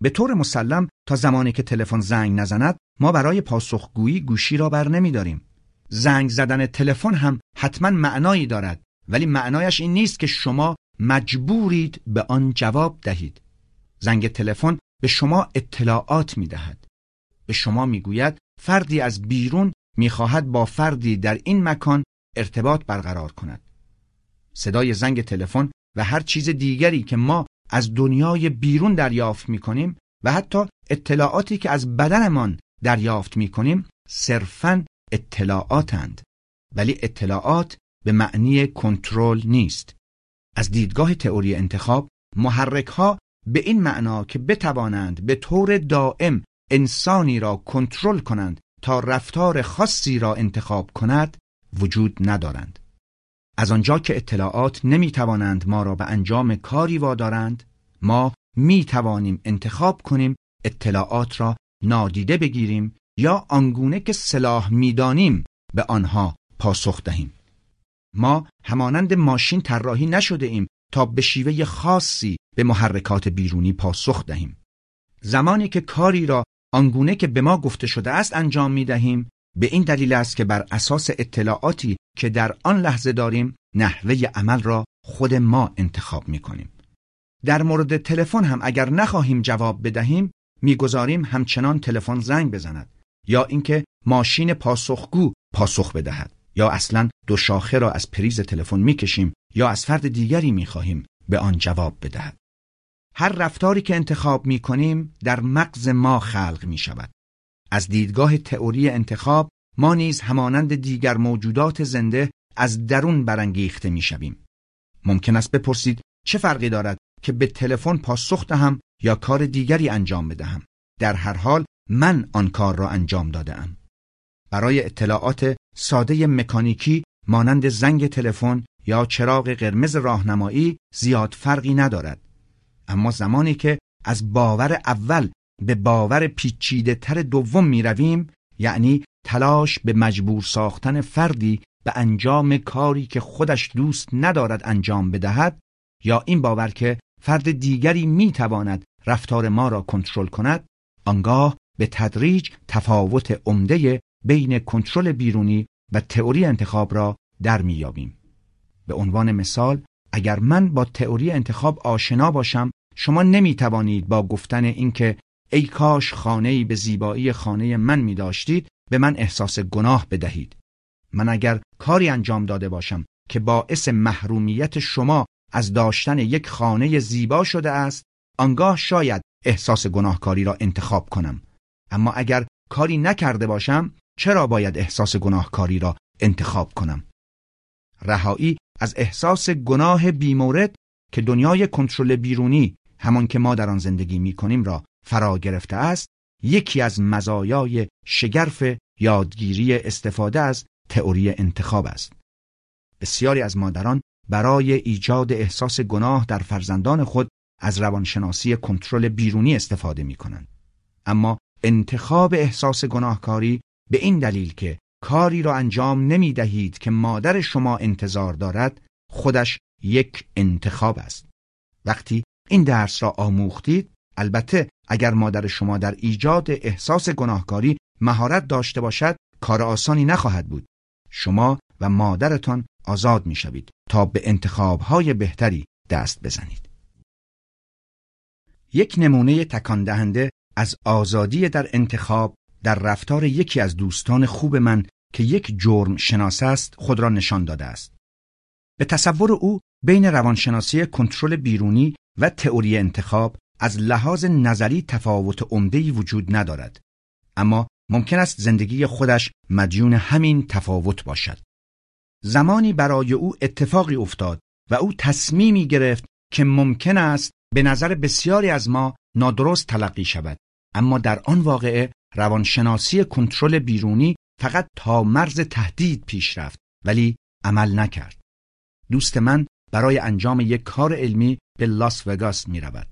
S1: به طور مسلم تا زمانی که تلفن زنگ نزند ما برای پاسخگویی گوشی را بر نمیداریم زنگ زدن تلفن هم حتما معنایی دارد ولی معنایش این نیست که شما مجبورید به آن جواب دهید زنگ تلفن به شما اطلاعات می دهد. به شما می گوید فردی از بیرون می خواهد با فردی در این مکان ارتباط برقرار کند. صدای زنگ تلفن و هر چیز دیگری که ما از دنیای بیرون دریافت می کنیم و حتی اطلاعاتی که از بدنمان دریافت می کنیم صرفاً اطلاعاتند ولی اطلاعات به معنی کنترل نیست از دیدگاه تئوری انتخاب محرک ها به این معنا که بتوانند به طور دائم انسانی را کنترل کنند تا رفتار خاصی را انتخاب کند وجود ندارند. از آنجا که اطلاعات نمی توانند ما را به انجام کاری وادارند ما می توانیم انتخاب کنیم اطلاعات را نادیده بگیریم یا آنگونه که صلاح می‌دانیم به آنها پاسخ دهیم. ما همانند ماشین طراحی نشده ایم تا به شیوه خاصی به محرکات بیرونی پاسخ دهیم. زمانی که کاری را آنگونه که به ما گفته شده است انجام می دهیم به این دلیل است که بر اساس اطلاعاتی که در آن لحظه داریم نحوه عمل را خود ما انتخاب می کنیم. در مورد تلفن هم اگر نخواهیم جواب بدهیم می‌گذاریم همچنان تلفن زنگ بزند یا اینکه ماشین پاسخگو پاسخ بدهد یا اصلا دو شاخه را از پریز تلفن می‌کشیم یا از فرد دیگری می‌خواهیم به آن جواب بدهد هر رفتاری که انتخاب می کنیم در مغز ما خلق می شود. از دیدگاه تئوری انتخاب ما نیز همانند دیگر موجودات زنده از درون برانگیخته می شویم. ممکن است بپرسید چه فرقی دارد که به تلفن پاسخ دهم یا کار دیگری انجام بدهم. در هر حال من آن کار را انجام دادم. برای اطلاعات ساده مکانیکی مانند زنگ تلفن یا چراغ قرمز راهنمایی زیاد فرقی ندارد. اما زمانی که از باور اول به باور پیچیده تر دوم می رویم یعنی تلاش به مجبور ساختن فردی به انجام کاری که خودش دوست ندارد انجام بدهد یا این باور که فرد دیگری می تواند رفتار ما را کنترل کند آنگاه به تدریج تفاوت عمده بین کنترل بیرونی و تئوری انتخاب را در میابیم. به عنوان مثال اگر من با تئوری انتخاب آشنا باشم شما نمی توانید با گفتن اینکه ای کاش خانه به زیبایی خانه من می داشتید به من احساس گناه بدهید. من اگر کاری انجام داده باشم که باعث محرومیت شما از داشتن یک خانه زیبا شده است آنگاه شاید احساس گناهکاری را انتخاب کنم اما اگر کاری نکرده باشم چرا باید احساس گناهکاری را انتخاب کنم رهایی از احساس گناه بیمورد که دنیای کنترل بیرونی همان که ما در آن زندگی می کنیم را فرا گرفته است یکی از مزایای شگرف یادگیری استفاده از تئوری انتخاب است بسیاری از مادران برای ایجاد احساس گناه در فرزندان خود از روانشناسی کنترل بیرونی استفاده می کنند. اما انتخاب احساس گناهکاری به این دلیل که کاری را انجام نمی دهید که مادر شما انتظار دارد خودش یک انتخاب است. وقتی این درس را آموختید؟ البته اگر مادر شما در ایجاد احساس گناهکاری مهارت داشته باشد کار آسانی نخواهد بود. شما و مادرتان آزاد می شوید تا به انتخابهای بهتری دست بزنید. یک نمونه تکان دهنده از آزادی در انتخاب در رفتار یکی از دوستان خوب من که یک جرم شناس است خود را نشان داده است. به تصور او بین روانشناسی کنترل بیرونی و تئوری انتخاب از لحاظ نظری تفاوت عمده‌ای وجود ندارد. اما ممکن است زندگی خودش مدیون همین تفاوت باشد. زمانی برای او اتفاقی افتاد و او تصمیمی گرفت که ممکن است به نظر بسیاری از ما نادرست تلقی شود. اما در آن واقعه روانشناسی کنترل بیرونی فقط تا مرز تهدید پیش رفت ولی عمل نکرد. دوست من برای انجام یک کار علمی به لاس وگاس می رود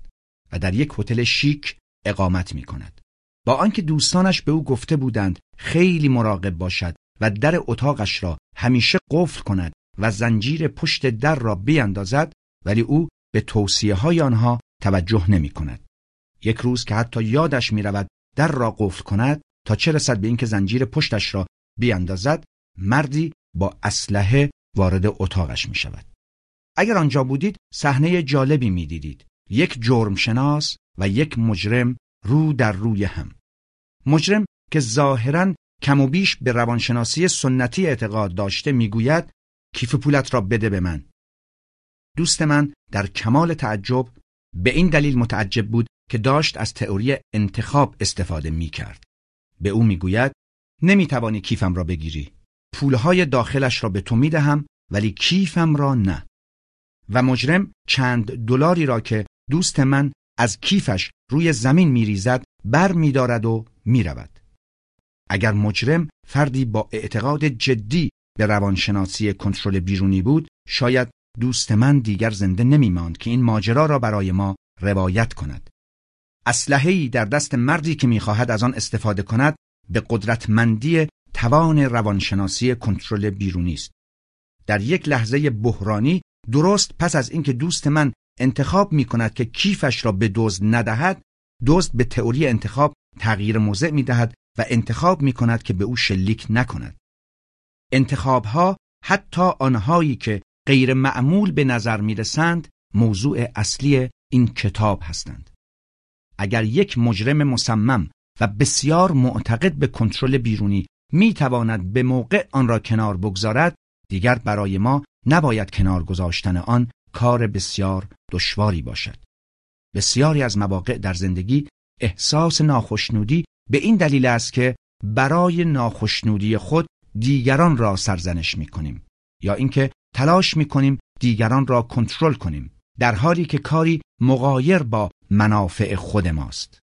S1: و در یک هتل شیک اقامت می کند. با آنکه دوستانش به او گفته بودند خیلی مراقب باشد و در اتاقش را همیشه قفل کند و زنجیر پشت در را بیاندازد ولی او به توصیه های آنها توجه نمی کند. یک روز که حتی یادش می رود در را قفل کند تا چه رسد به اینکه زنجیر پشتش را بیاندازد مردی با اسلحه وارد اتاقش می شود. اگر آنجا بودید صحنه جالبی می دیدید. یک جرم شناس و یک مجرم رو در روی هم. مجرم که ظاهرا کم و بیش به روانشناسی سنتی اعتقاد داشته می‌گوید کیف پولت را بده به من. دوست من در کمال تعجب به این دلیل متعجب بود که داشت از تئوری انتخاب استفاده می کرد. به او می‌گوید نمی توانی کیفم را بگیری. پولهای داخلش را به تو می دهم ولی کیفم را نه. و مجرم چند دلاری را که دوست من از کیفش روی زمین میریزد بر میدارد و می‌رود. اگر مجرم فردی با اعتقاد جدی به روانشناسی کنترل بیرونی بود شاید دوست من دیگر زنده نمی ماند که این ماجرا را برای ما روایت کند اسلحه‌ای در دست مردی که می‌خواهد از آن استفاده کند به قدرتمندی توان روانشناسی کنترل بیرونی است در یک لحظه بحرانی درست پس از اینکه دوست من انتخاب می کند که کیفش را به دزد ندهد دزد به تئوری انتخاب تغییر موضع می دهد و انتخاب می کند که به او شلیک نکند. انتخاب ها حتی آنهایی که غیر معمول به نظر می رسند موضوع اصلی این کتاب هستند. اگر یک مجرم مصمم و بسیار معتقد به کنترل بیرونی می تواند به موقع آن را کنار بگذارد دیگر برای ما نباید کنار گذاشتن آن کار بسیار دشواری باشد. بسیاری از مواقع در زندگی احساس ناخشنودی به این دلیل است که برای ناخشنودی خود دیگران را سرزنش می کنیم یا اینکه تلاش می کنیم دیگران را کنترل کنیم در حالی که کاری مغایر با منافع خود ماست.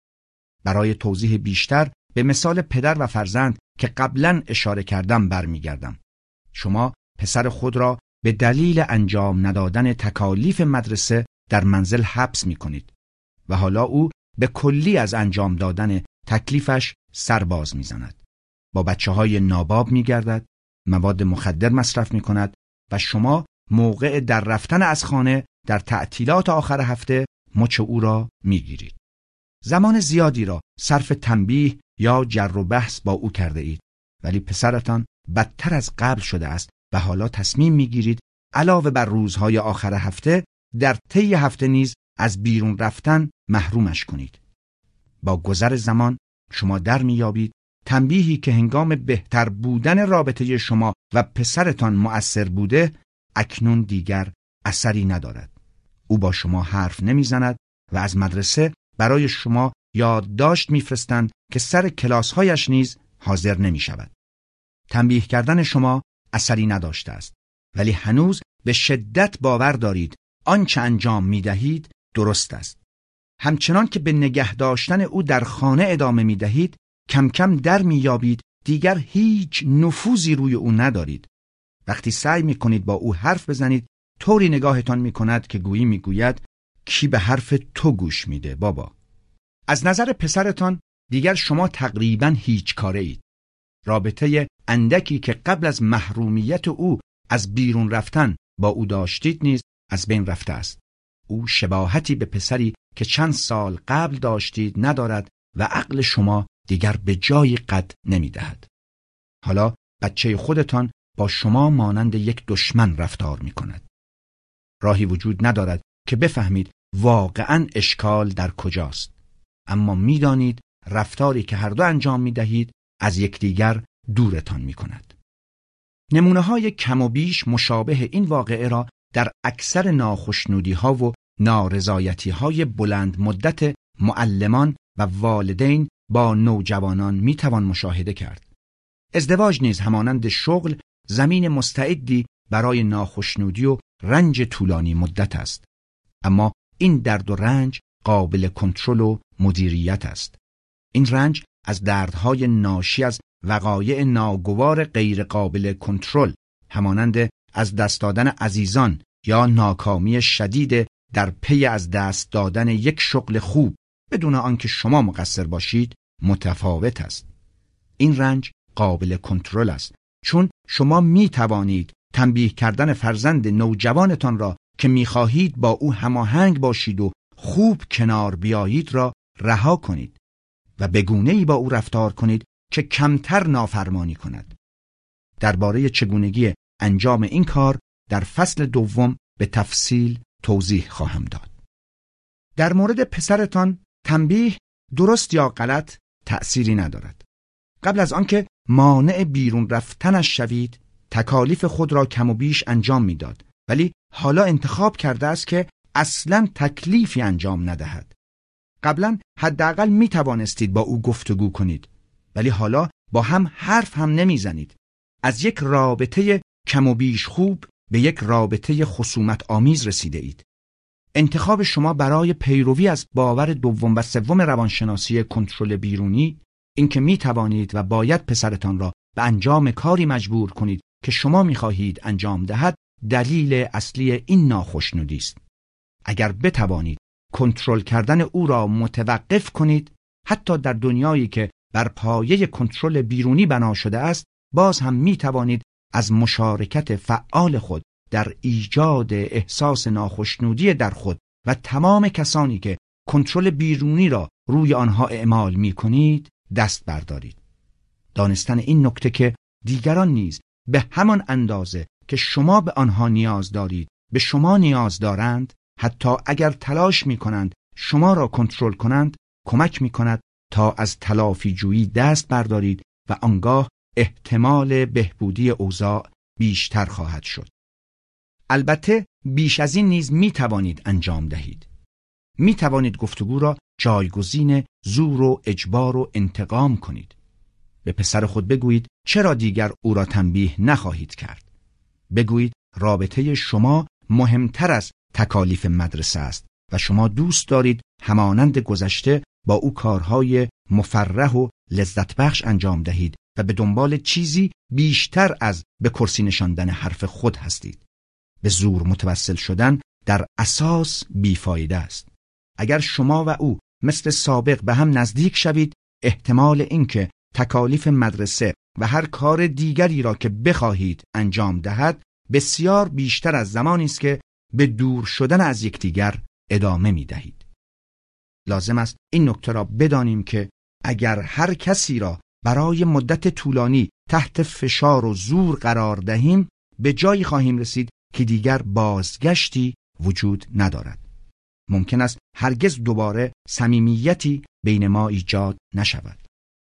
S1: برای توضیح بیشتر به مثال پدر و فرزند که قبلا اشاره کردم برمیگردم. شما پسر خود را به دلیل انجام ندادن تکالیف مدرسه در منزل حبس می کنید و حالا او به کلی از انجام دادن تکلیفش سرباز می زند. با بچه های ناباب می گردد، مواد مخدر مصرف می کند و شما موقع در رفتن از خانه در تعطیلات آخر هفته مچ او را می گیرید. زمان زیادی را صرف تنبیه یا جر و بحث با او کرده اید ولی پسرتان بدتر از قبل شده است و حالا تصمیم می‌گیرید علاوه بر روزهای آخر هفته در طی هفته نیز از بیرون رفتن محرومش کنید با گذر زمان شما در میابید تنبیهی که هنگام بهتر بودن رابطه شما و پسرتان مؤثر بوده اکنون دیگر اثری ندارد او با شما حرف نمی‌زند و از مدرسه برای شما یادداشت میفرستند که سر کلاسهایش نیز حاضر نمی شود. تنبیه کردن شما اثری نداشته است. ولی هنوز به شدت باور دارید آنچه انجام می دهید درست است. همچنان که به نگه داشتن او در خانه ادامه می دهید کم کم در می یابید دیگر هیچ نفوذی روی او ندارید. وقتی سعی می کنید با او حرف بزنید طوری نگاهتان می کند که گویی می گوید کی به حرف تو گوش میده بابا؟ از نظر پسرتان دیگر شما تقریبا هیچ کاره اید رابطه اندکی که قبل از محرومیت او از بیرون رفتن با او داشتید نیز از بین رفته است او شباهتی به پسری که چند سال قبل داشتید ندارد و عقل شما دیگر به جای قد نمی دهد. حالا بچه خودتان با شما مانند یک دشمن رفتار می کند. راهی وجود ندارد که بفهمید واقعا اشکال در کجاست. اما می‌دانید رفتاری که هر دو انجام می دهید از یکدیگر دورتان می کند. نمونه های کم و بیش مشابه این واقعه را در اکثر ناخشنودی ها و نارضایتی های بلند مدت معلمان و والدین با نوجوانان می توان مشاهده کرد. ازدواج نیز همانند شغل زمین مستعدی برای ناخشنودی و رنج طولانی مدت است. اما این درد و رنج قابل کنترل و مدیریت است. این رنج از دردهای ناشی از وقایع ناگوار غیرقابل کنترل همانند از دست دادن عزیزان یا ناکامی شدید در پی از دست دادن یک شغل خوب بدون آنکه شما مقصر باشید متفاوت است. این رنج قابل کنترل است چون شما می توانید تنبیه کردن فرزند نوجوانتان را که می خواهید با او هماهنگ باشید و خوب کنار بیایید را رها کنید و بگونه ای با او رفتار کنید که کمتر نافرمانی کند. درباره چگونگی انجام این کار در فصل دوم به تفصیل توضیح خواهم داد. در مورد پسرتان تنبیه درست یا غلط تأثیری ندارد. قبل از آنکه مانع بیرون رفتنش شوید تکالیف خود را کم و بیش انجام می‌داد ولی حالا انتخاب کرده است که اصلا تکلیفی انجام ندهد قبلا حداقل می توانستید با او گفتگو کنید ولی حالا با هم حرف هم نمی‌زنید. از یک رابطه کم و بیش خوب به یک رابطه خصومت آمیز رسیده اید انتخاب شما برای پیروی از باور دوم و سوم روانشناسی کنترل بیرونی اینکه می توانید و باید پسرتان را به انجام کاری مجبور کنید که شما می خواهید انجام دهد دلیل اصلی این ناخشنودی است. اگر بتوانید کنترل کردن او را متوقف کنید حتی در دنیایی که بر پایه کنترل بیرونی بنا شده است باز هم می توانید از مشارکت فعال خود در ایجاد احساس ناخشنودی در خود و تمام کسانی که کنترل بیرونی را روی آنها اعمال می کنید دست بردارید. دانستن این نکته که دیگران نیز به همان اندازه که شما به آنها نیاز دارید به شما نیاز دارند حتی اگر تلاش می کنند شما را کنترل کنند کمک می کند تا از تلافی جویی دست بردارید و آنگاه احتمال بهبودی اوضاع بیشتر خواهد شد. البته بیش از این نیز می توانید انجام دهید. می توانید گفتگو را جایگزین زور و اجبار و انتقام کنید. به پسر خود بگویید چرا دیگر او را تنبیه نخواهید کرد. بگویید رابطه شما مهمتر از تکالیف مدرسه است و شما دوست دارید همانند گذشته با او کارهای مفرح و لذت بخش انجام دهید و به دنبال چیزی بیشتر از به کرسی نشاندن حرف خود هستید. به زور متوسل شدن در اساس بیفایده است. اگر شما و او مثل سابق به هم نزدیک شوید احتمال اینکه تکالیف مدرسه و هر کار دیگری را که بخواهید انجام دهد بسیار بیشتر از زمانی است که به دور شدن از یکدیگر ادامه می دهید. لازم است این نکته را بدانیم که اگر هر کسی را برای مدت طولانی تحت فشار و زور قرار دهیم به جایی خواهیم رسید که دیگر بازگشتی وجود ندارد. ممکن است هرگز دوباره صمیمیتی بین ما ایجاد نشود.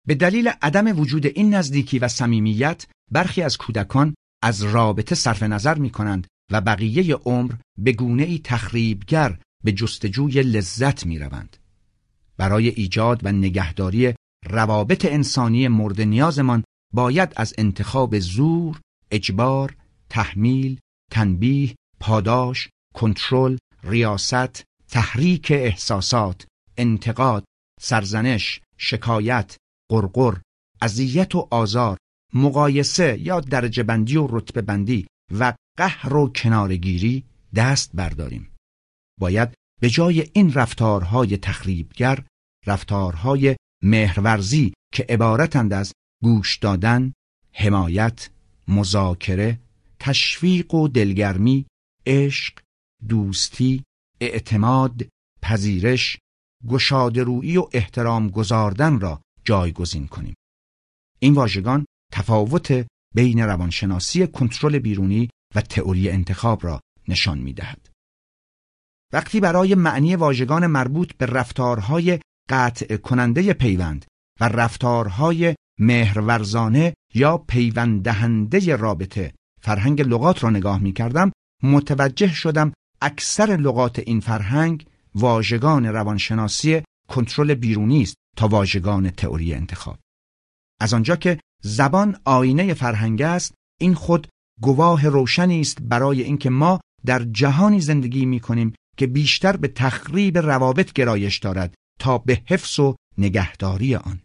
S1: به دلیل عدم وجود این نزدیکی و صمیمیت برخی از کودکان از رابطه صرف نظر می کنند و بقیه عمر به گونه ای تخریبگر به جستجوی لذت می روند. برای ایجاد و نگهداری روابط انسانی مورد نیازمان باید از انتخاب زور، اجبار، تحمیل، تنبیه، پاداش، کنترل، ریاست، تحریک احساسات، انتقاد، سرزنش، شکایت، قرقر، اذیت و آزار، مقایسه یا درجه بندی و رتبه بندی و قهر و کنارگیری دست برداریم. باید به جای این رفتارهای تخریبگر رفتارهای مهرورزی که عبارتند از گوش دادن، حمایت، مذاکره، تشویق و دلگرمی، عشق، دوستی، اعتماد، پذیرش، گشادرویی و احترام گذاردن را جایگزین کنیم. این واژگان تفاوت بین روانشناسی کنترل بیرونی و تئوری انتخاب را نشان می دهد. وقتی برای معنی واژگان مربوط به رفتارهای قطع کننده پیوند و رفتارهای مهرورزانه یا پیوند دهنده رابطه فرهنگ لغات را نگاه می کردم متوجه شدم اکثر لغات این فرهنگ واژگان روانشناسی کنترل بیرونی است تا واژگان تئوری انتخاب از آنجا که زبان آینه فرهنگ است این خود گواه روشنی است برای اینکه ما در جهانی زندگی می کنیم که بیشتر به تخریب روابط گرایش دارد تا به حفظ و نگهداری آن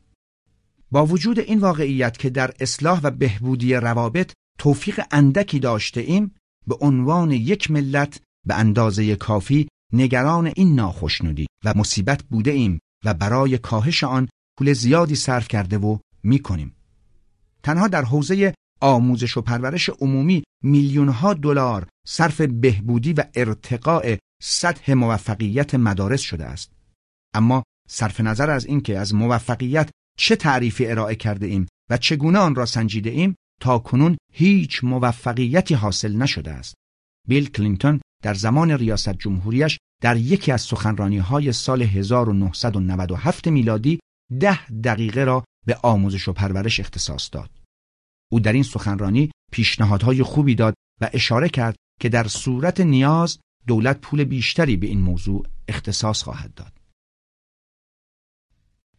S1: با وجود این واقعیت که در اصلاح و بهبودی روابط توفیق اندکی داشته ایم به عنوان یک ملت به اندازه کافی نگران این ناخشنودی و مصیبت بوده ایم و برای کاهش آن پول زیادی صرف کرده و می کنیم. تنها در حوزه آموزش و پرورش عمومی میلیون ها دلار صرف بهبودی و ارتقاء سطح موفقیت مدارس شده است. اما صرف نظر از اینکه از موفقیت چه تعریفی ارائه کرده ایم و چگونه آن را سنجیده ایم تا کنون هیچ موفقیتی حاصل نشده است. بیل کلینتون در زمان ریاست جمهوریش در یکی از سخنرانی های سال 1997 میلادی ده دقیقه را به آموزش و پرورش اختصاص داد. او در این سخنرانی پیشنهادهای خوبی داد و اشاره کرد که در صورت نیاز دولت پول بیشتری به این موضوع اختصاص خواهد داد.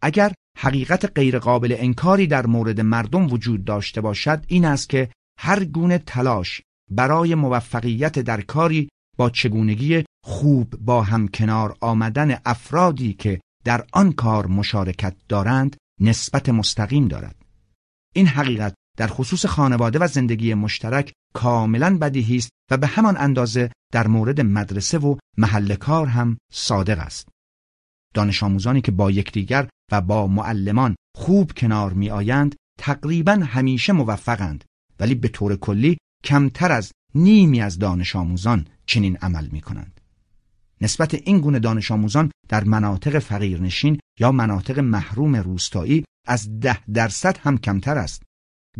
S1: اگر حقیقت غیرقابل انکاری در مورد مردم وجود داشته باشد این است که هر گونه تلاش برای موفقیت در کاری با چگونگی خوب با هم کنار آمدن افرادی که در آن کار مشارکت دارند نسبت مستقیم دارد این حقیقت در خصوص خانواده و زندگی مشترک کاملا بدیهی است و به همان اندازه در مورد مدرسه و محل کار هم صادق است دانش آموزانی که با یکدیگر و با معلمان خوب کنار می آیند تقریبا همیشه موفقند ولی به طور کلی کمتر از نیمی از دانش آموزان چنین عمل می کنند. نسبت این گونه دانش آموزان در مناطق فقیرنشین یا مناطق محروم روستایی از ده درصد هم کمتر است.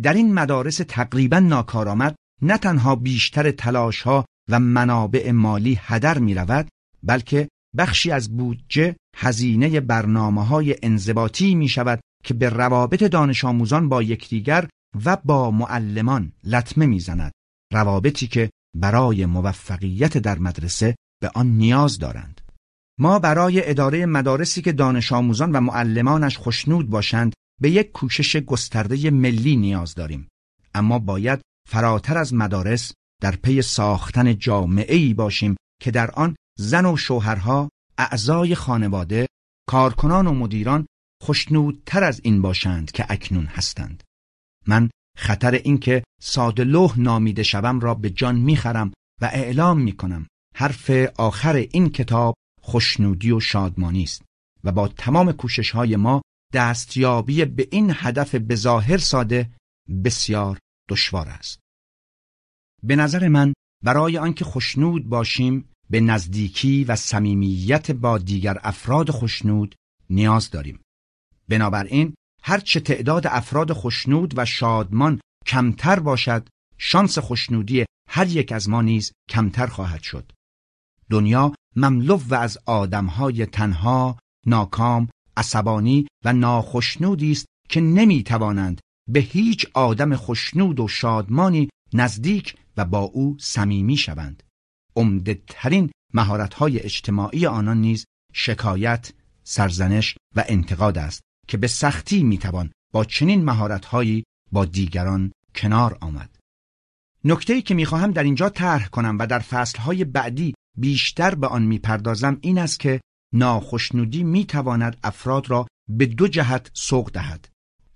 S1: در این مدارس تقریبا ناکارآمد نه تنها بیشتر تلاش ها و منابع مالی هدر می رود بلکه بخشی از بودجه هزینه برنامه های انضباطی می شود که به روابط دانش آموزان با یکدیگر و با معلمان لطمه می‌زند روابطی که برای موفقیت در مدرسه به آن نیاز دارند. ما برای اداره مدارسی که دانش آموزان و معلمانش خوشنود باشند به یک کوشش گسترده ملی نیاز داریم. اما باید فراتر از مدارس در پی ساختن جامعه ای باشیم که در آن زن و شوهرها اعضای خانواده کارکنان و مدیران خوشنودتر از این باشند که اکنون هستند. من خطر اینکه ساده لوح نامیده شوم را به جان می‌خرم و اعلام می‌کنم حرف آخر این کتاب خوشنودی و شادمانی است و با تمام کوشش های ما دستیابی به این هدف به ظاهر ساده بسیار دشوار است. به نظر من برای آنکه خوشنود باشیم به نزدیکی و صمیمیت با دیگر افراد خوشنود نیاز داریم. بنابراین هرچه تعداد افراد خوشنود و شادمان کمتر باشد شانس خوشنودی هر یک از ما نیز کمتر خواهد شد. دنیا مملو و از آدمهای تنها ناکام عصبانی و ناخشنودی است که نمی توانند به هیچ آدم خوشنود و شادمانی نزدیک و با او صمیمی شوند عمده ترین مهارت‌های اجتماعی آنان نیز شکایت، سرزنش و انتقاد است که به سختی می‌توان با چنین مهارت‌هایی با دیگران کنار آمد. نکته‌ای که می‌خواهم در اینجا طرح کنم و در فصلهای بعدی بیشتر به آن می‌پردازم این است که ناخشنودی می‌تواند افراد را به دو جهت سوق دهد.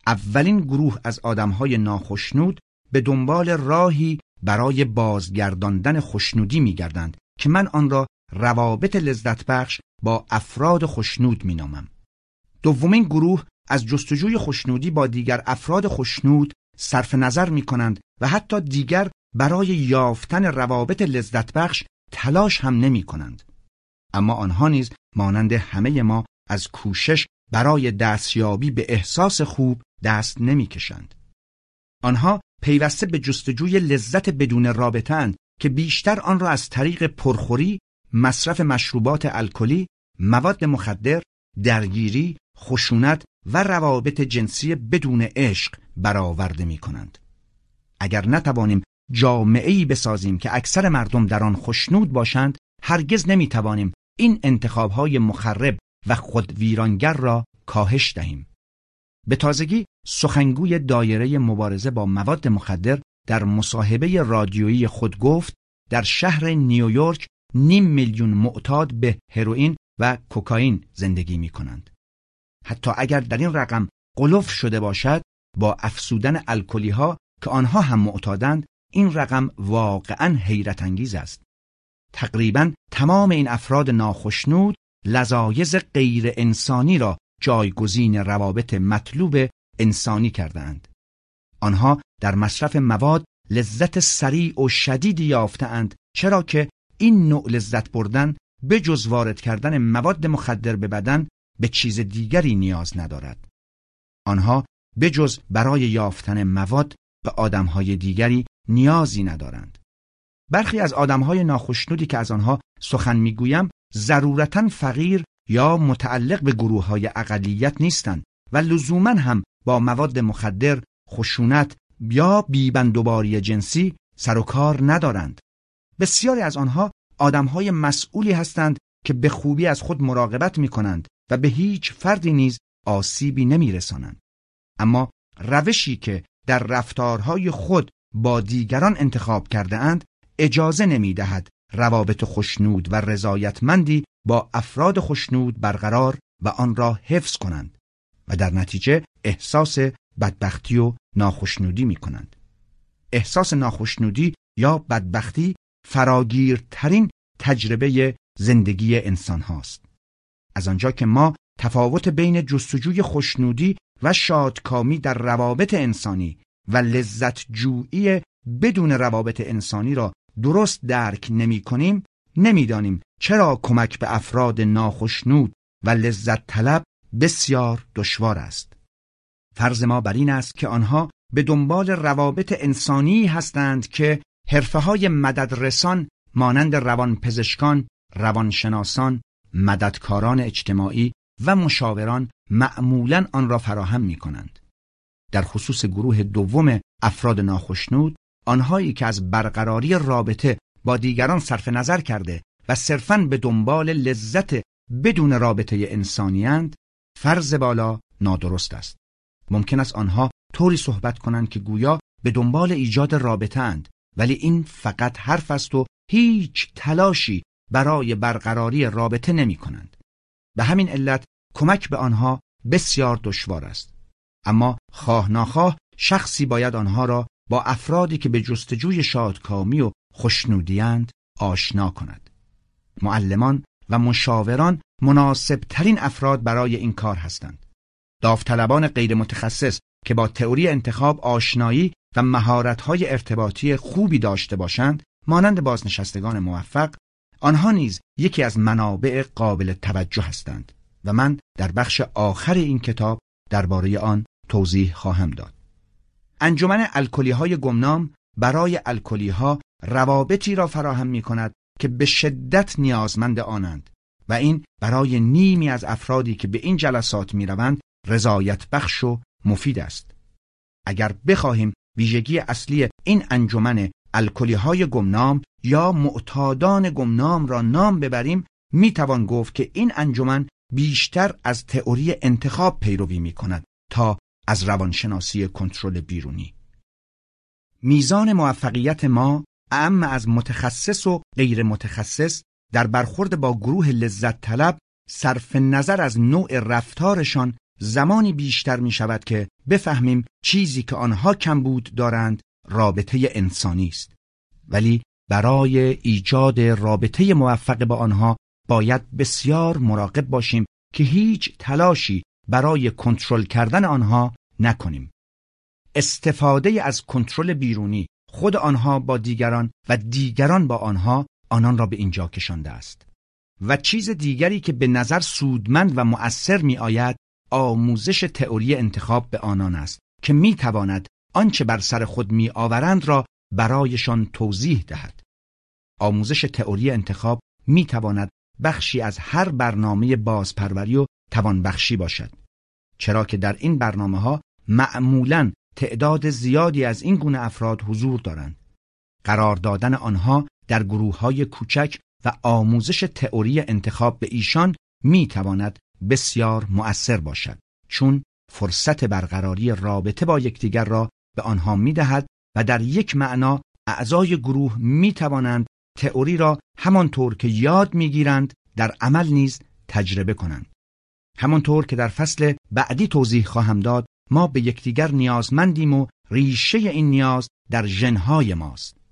S1: اولین گروه از آدمهای ناخشنود به دنبال راهی برای بازگرداندن خوشنودی میگردند که من آن را روابط لذت بخش با افراد خوشنود مینامم. دومین گروه از جستجوی خوشنودی با دیگر افراد خوشنود صرف نظر می کنند و حتی دیگر برای یافتن روابط لذت بخش تلاش هم نمی کنند. اما آنها نیز مانند همه ما از کوشش برای دستیابی به احساس خوب دست نمی کشند. آنها پیوسته به جستجوی لذت بدون رابطند که بیشتر آن را از طریق پرخوری، مصرف مشروبات الکلی، مواد مخدر، درگیری، خشونت و روابط جنسی بدون عشق برآورده می کنند. اگر نتوانیم جامعه ای بسازیم که اکثر مردم در آن خوشنود باشند، هرگز نمی توانیم این انتخابهای مخرب و خود ویرانگر را کاهش دهیم. به تازگی سخنگوی دایره مبارزه با مواد مخدر در مصاحبه رادیویی خود گفت در شهر نیویورک نیم میلیون معتاد به هروئین و کوکائین زندگی می کنند. حتی اگر در این رقم قلوف شده باشد با افسودن الکلی ها که آنها هم معتادند این رقم واقعا حیرت انگیز است. تقریبا تمام این افراد ناخشنود لذایز غیر انسانی را جایگزین روابط مطلوب انسانی کردند. آنها در مصرف مواد لذت سریع و شدیدی یافتهاند چرا که این نوع لذت بردن به جز وارد کردن مواد مخدر به بدن به چیز دیگری نیاز ندارد. آنها به جز برای یافتن مواد به آدمهای دیگری نیازی ندارند. برخی از آدمهای ناخشنودی که از آنها سخن می‌گویم ضرورتا فقیر یا متعلق به گروه های اقلیت نیستند و لزوما هم با مواد مخدر، خشونت یا بیبندوباری جنسی سر و کار ندارند. بسیاری از آنها آدمهای مسئولی هستند که به خوبی از خود مراقبت می کنند و به هیچ فردی نیز آسیبی نمی رسانند. اما روشی که در رفتارهای خود با دیگران انتخاب کرده اند اجازه نمی دهد روابط خشنود و رضایتمندی با افراد خشنود برقرار و آن را حفظ کنند و در نتیجه احساس بدبختی و ناخشنودی می کنند. احساس ناخشنودی یا بدبختی فراگیرترین تجربه زندگی انسان هاست. از آنجا که ما تفاوت بین جستجوی خشنودی و شادکامی در روابط انسانی و لذت جویی بدون روابط انسانی را درست درک نمی کنیم نمی‌دانیم چرا کمک به افراد ناخشنود و لذت طلب بسیار دشوار است. فرض ما بر این است که آنها به دنبال روابط انسانی هستند که حرفه های مددرسان مانند روانپزشکان، روانشناسان، مددکاران اجتماعی و مشاوران معمولا آن را فراهم می کنند. در خصوص گروه دوم افراد ناخشنود آنهایی که از برقراری رابطه با دیگران صرف نظر کرده و صرفاً به دنبال لذت بدون رابطه انسانیند فرض بالا نادرست است. ممکن است آنها طوری صحبت کنند که گویا به دنبال ایجاد رابطه اند ولی این فقط حرف است و هیچ تلاشی برای برقراری رابطه نمی کنند. به همین علت کمک به آنها بسیار دشوار است. اما خواه ناخواه شخصی باید آنها را با افرادی که به جستجوی شادکامی و خوشنودیند آشنا کند. معلمان و مشاوران مناسب ترین افراد برای این کار هستند. داوطلبان غیر متخصص که با تئوری انتخاب آشنایی و مهارت‌های ارتباطی خوبی داشته باشند مانند بازنشستگان موفق آنها نیز یکی از منابع قابل توجه هستند و من در بخش آخر این کتاب درباره آن توضیح خواهم داد. انجمن الکلی های گمنام برای الکلی ها روابطی را فراهم می کند که به شدت نیازمند آنند و این برای نیمی از افرادی که به این جلسات می روند رضایت بخش و مفید است. اگر بخواهیم ویژگی اصلی این انجمن الکلی های گمنام یا معتادان گمنام را نام ببریم می توان گفت که این انجمن بیشتر از تئوری انتخاب پیروی می کند تا از روانشناسی کنترل بیرونی. میزان موفقیت ما اعم از متخصص و غیر متخصص در برخورد با گروه لذت طلب صرف نظر از نوع رفتارشان زمانی بیشتر می شود که بفهمیم چیزی که آنها کمبود دارند رابطه انسانی است ولی برای ایجاد رابطه موفق با آنها باید بسیار مراقب باشیم که هیچ تلاشی برای کنترل کردن آنها نکنیم استفاده از کنترل بیرونی خود آنها با دیگران و دیگران با آنها آنان را به اینجا کشانده است و چیز دیگری که به نظر سودمند و مؤثر می آید آموزش تئوری انتخاب به آنان است که می تواند آنچه بر سر خود می آورند را برایشان توضیح دهد. آموزش تئوری انتخاب می تواند بخشی از هر برنامه بازپروری و توانبخشی باشد. چرا که در این برنامه ها معمولا تعداد زیادی از این گونه افراد حضور دارند. قرار دادن آنها در گروه های کوچک و آموزش تئوری انتخاب به ایشان می تواند بسیار مؤثر باشد چون فرصت برقراری رابطه با یکدیگر را به آنها می دهد و در یک معنا اعضای گروه می توانند تئوری را همانطور که یاد می‌گیرند در عمل نیز تجربه کنند. همانطور که در فصل بعدی توضیح خواهم داد ما به یکدیگر نیازمندیم و ریشه این نیاز در ژنهای ماست.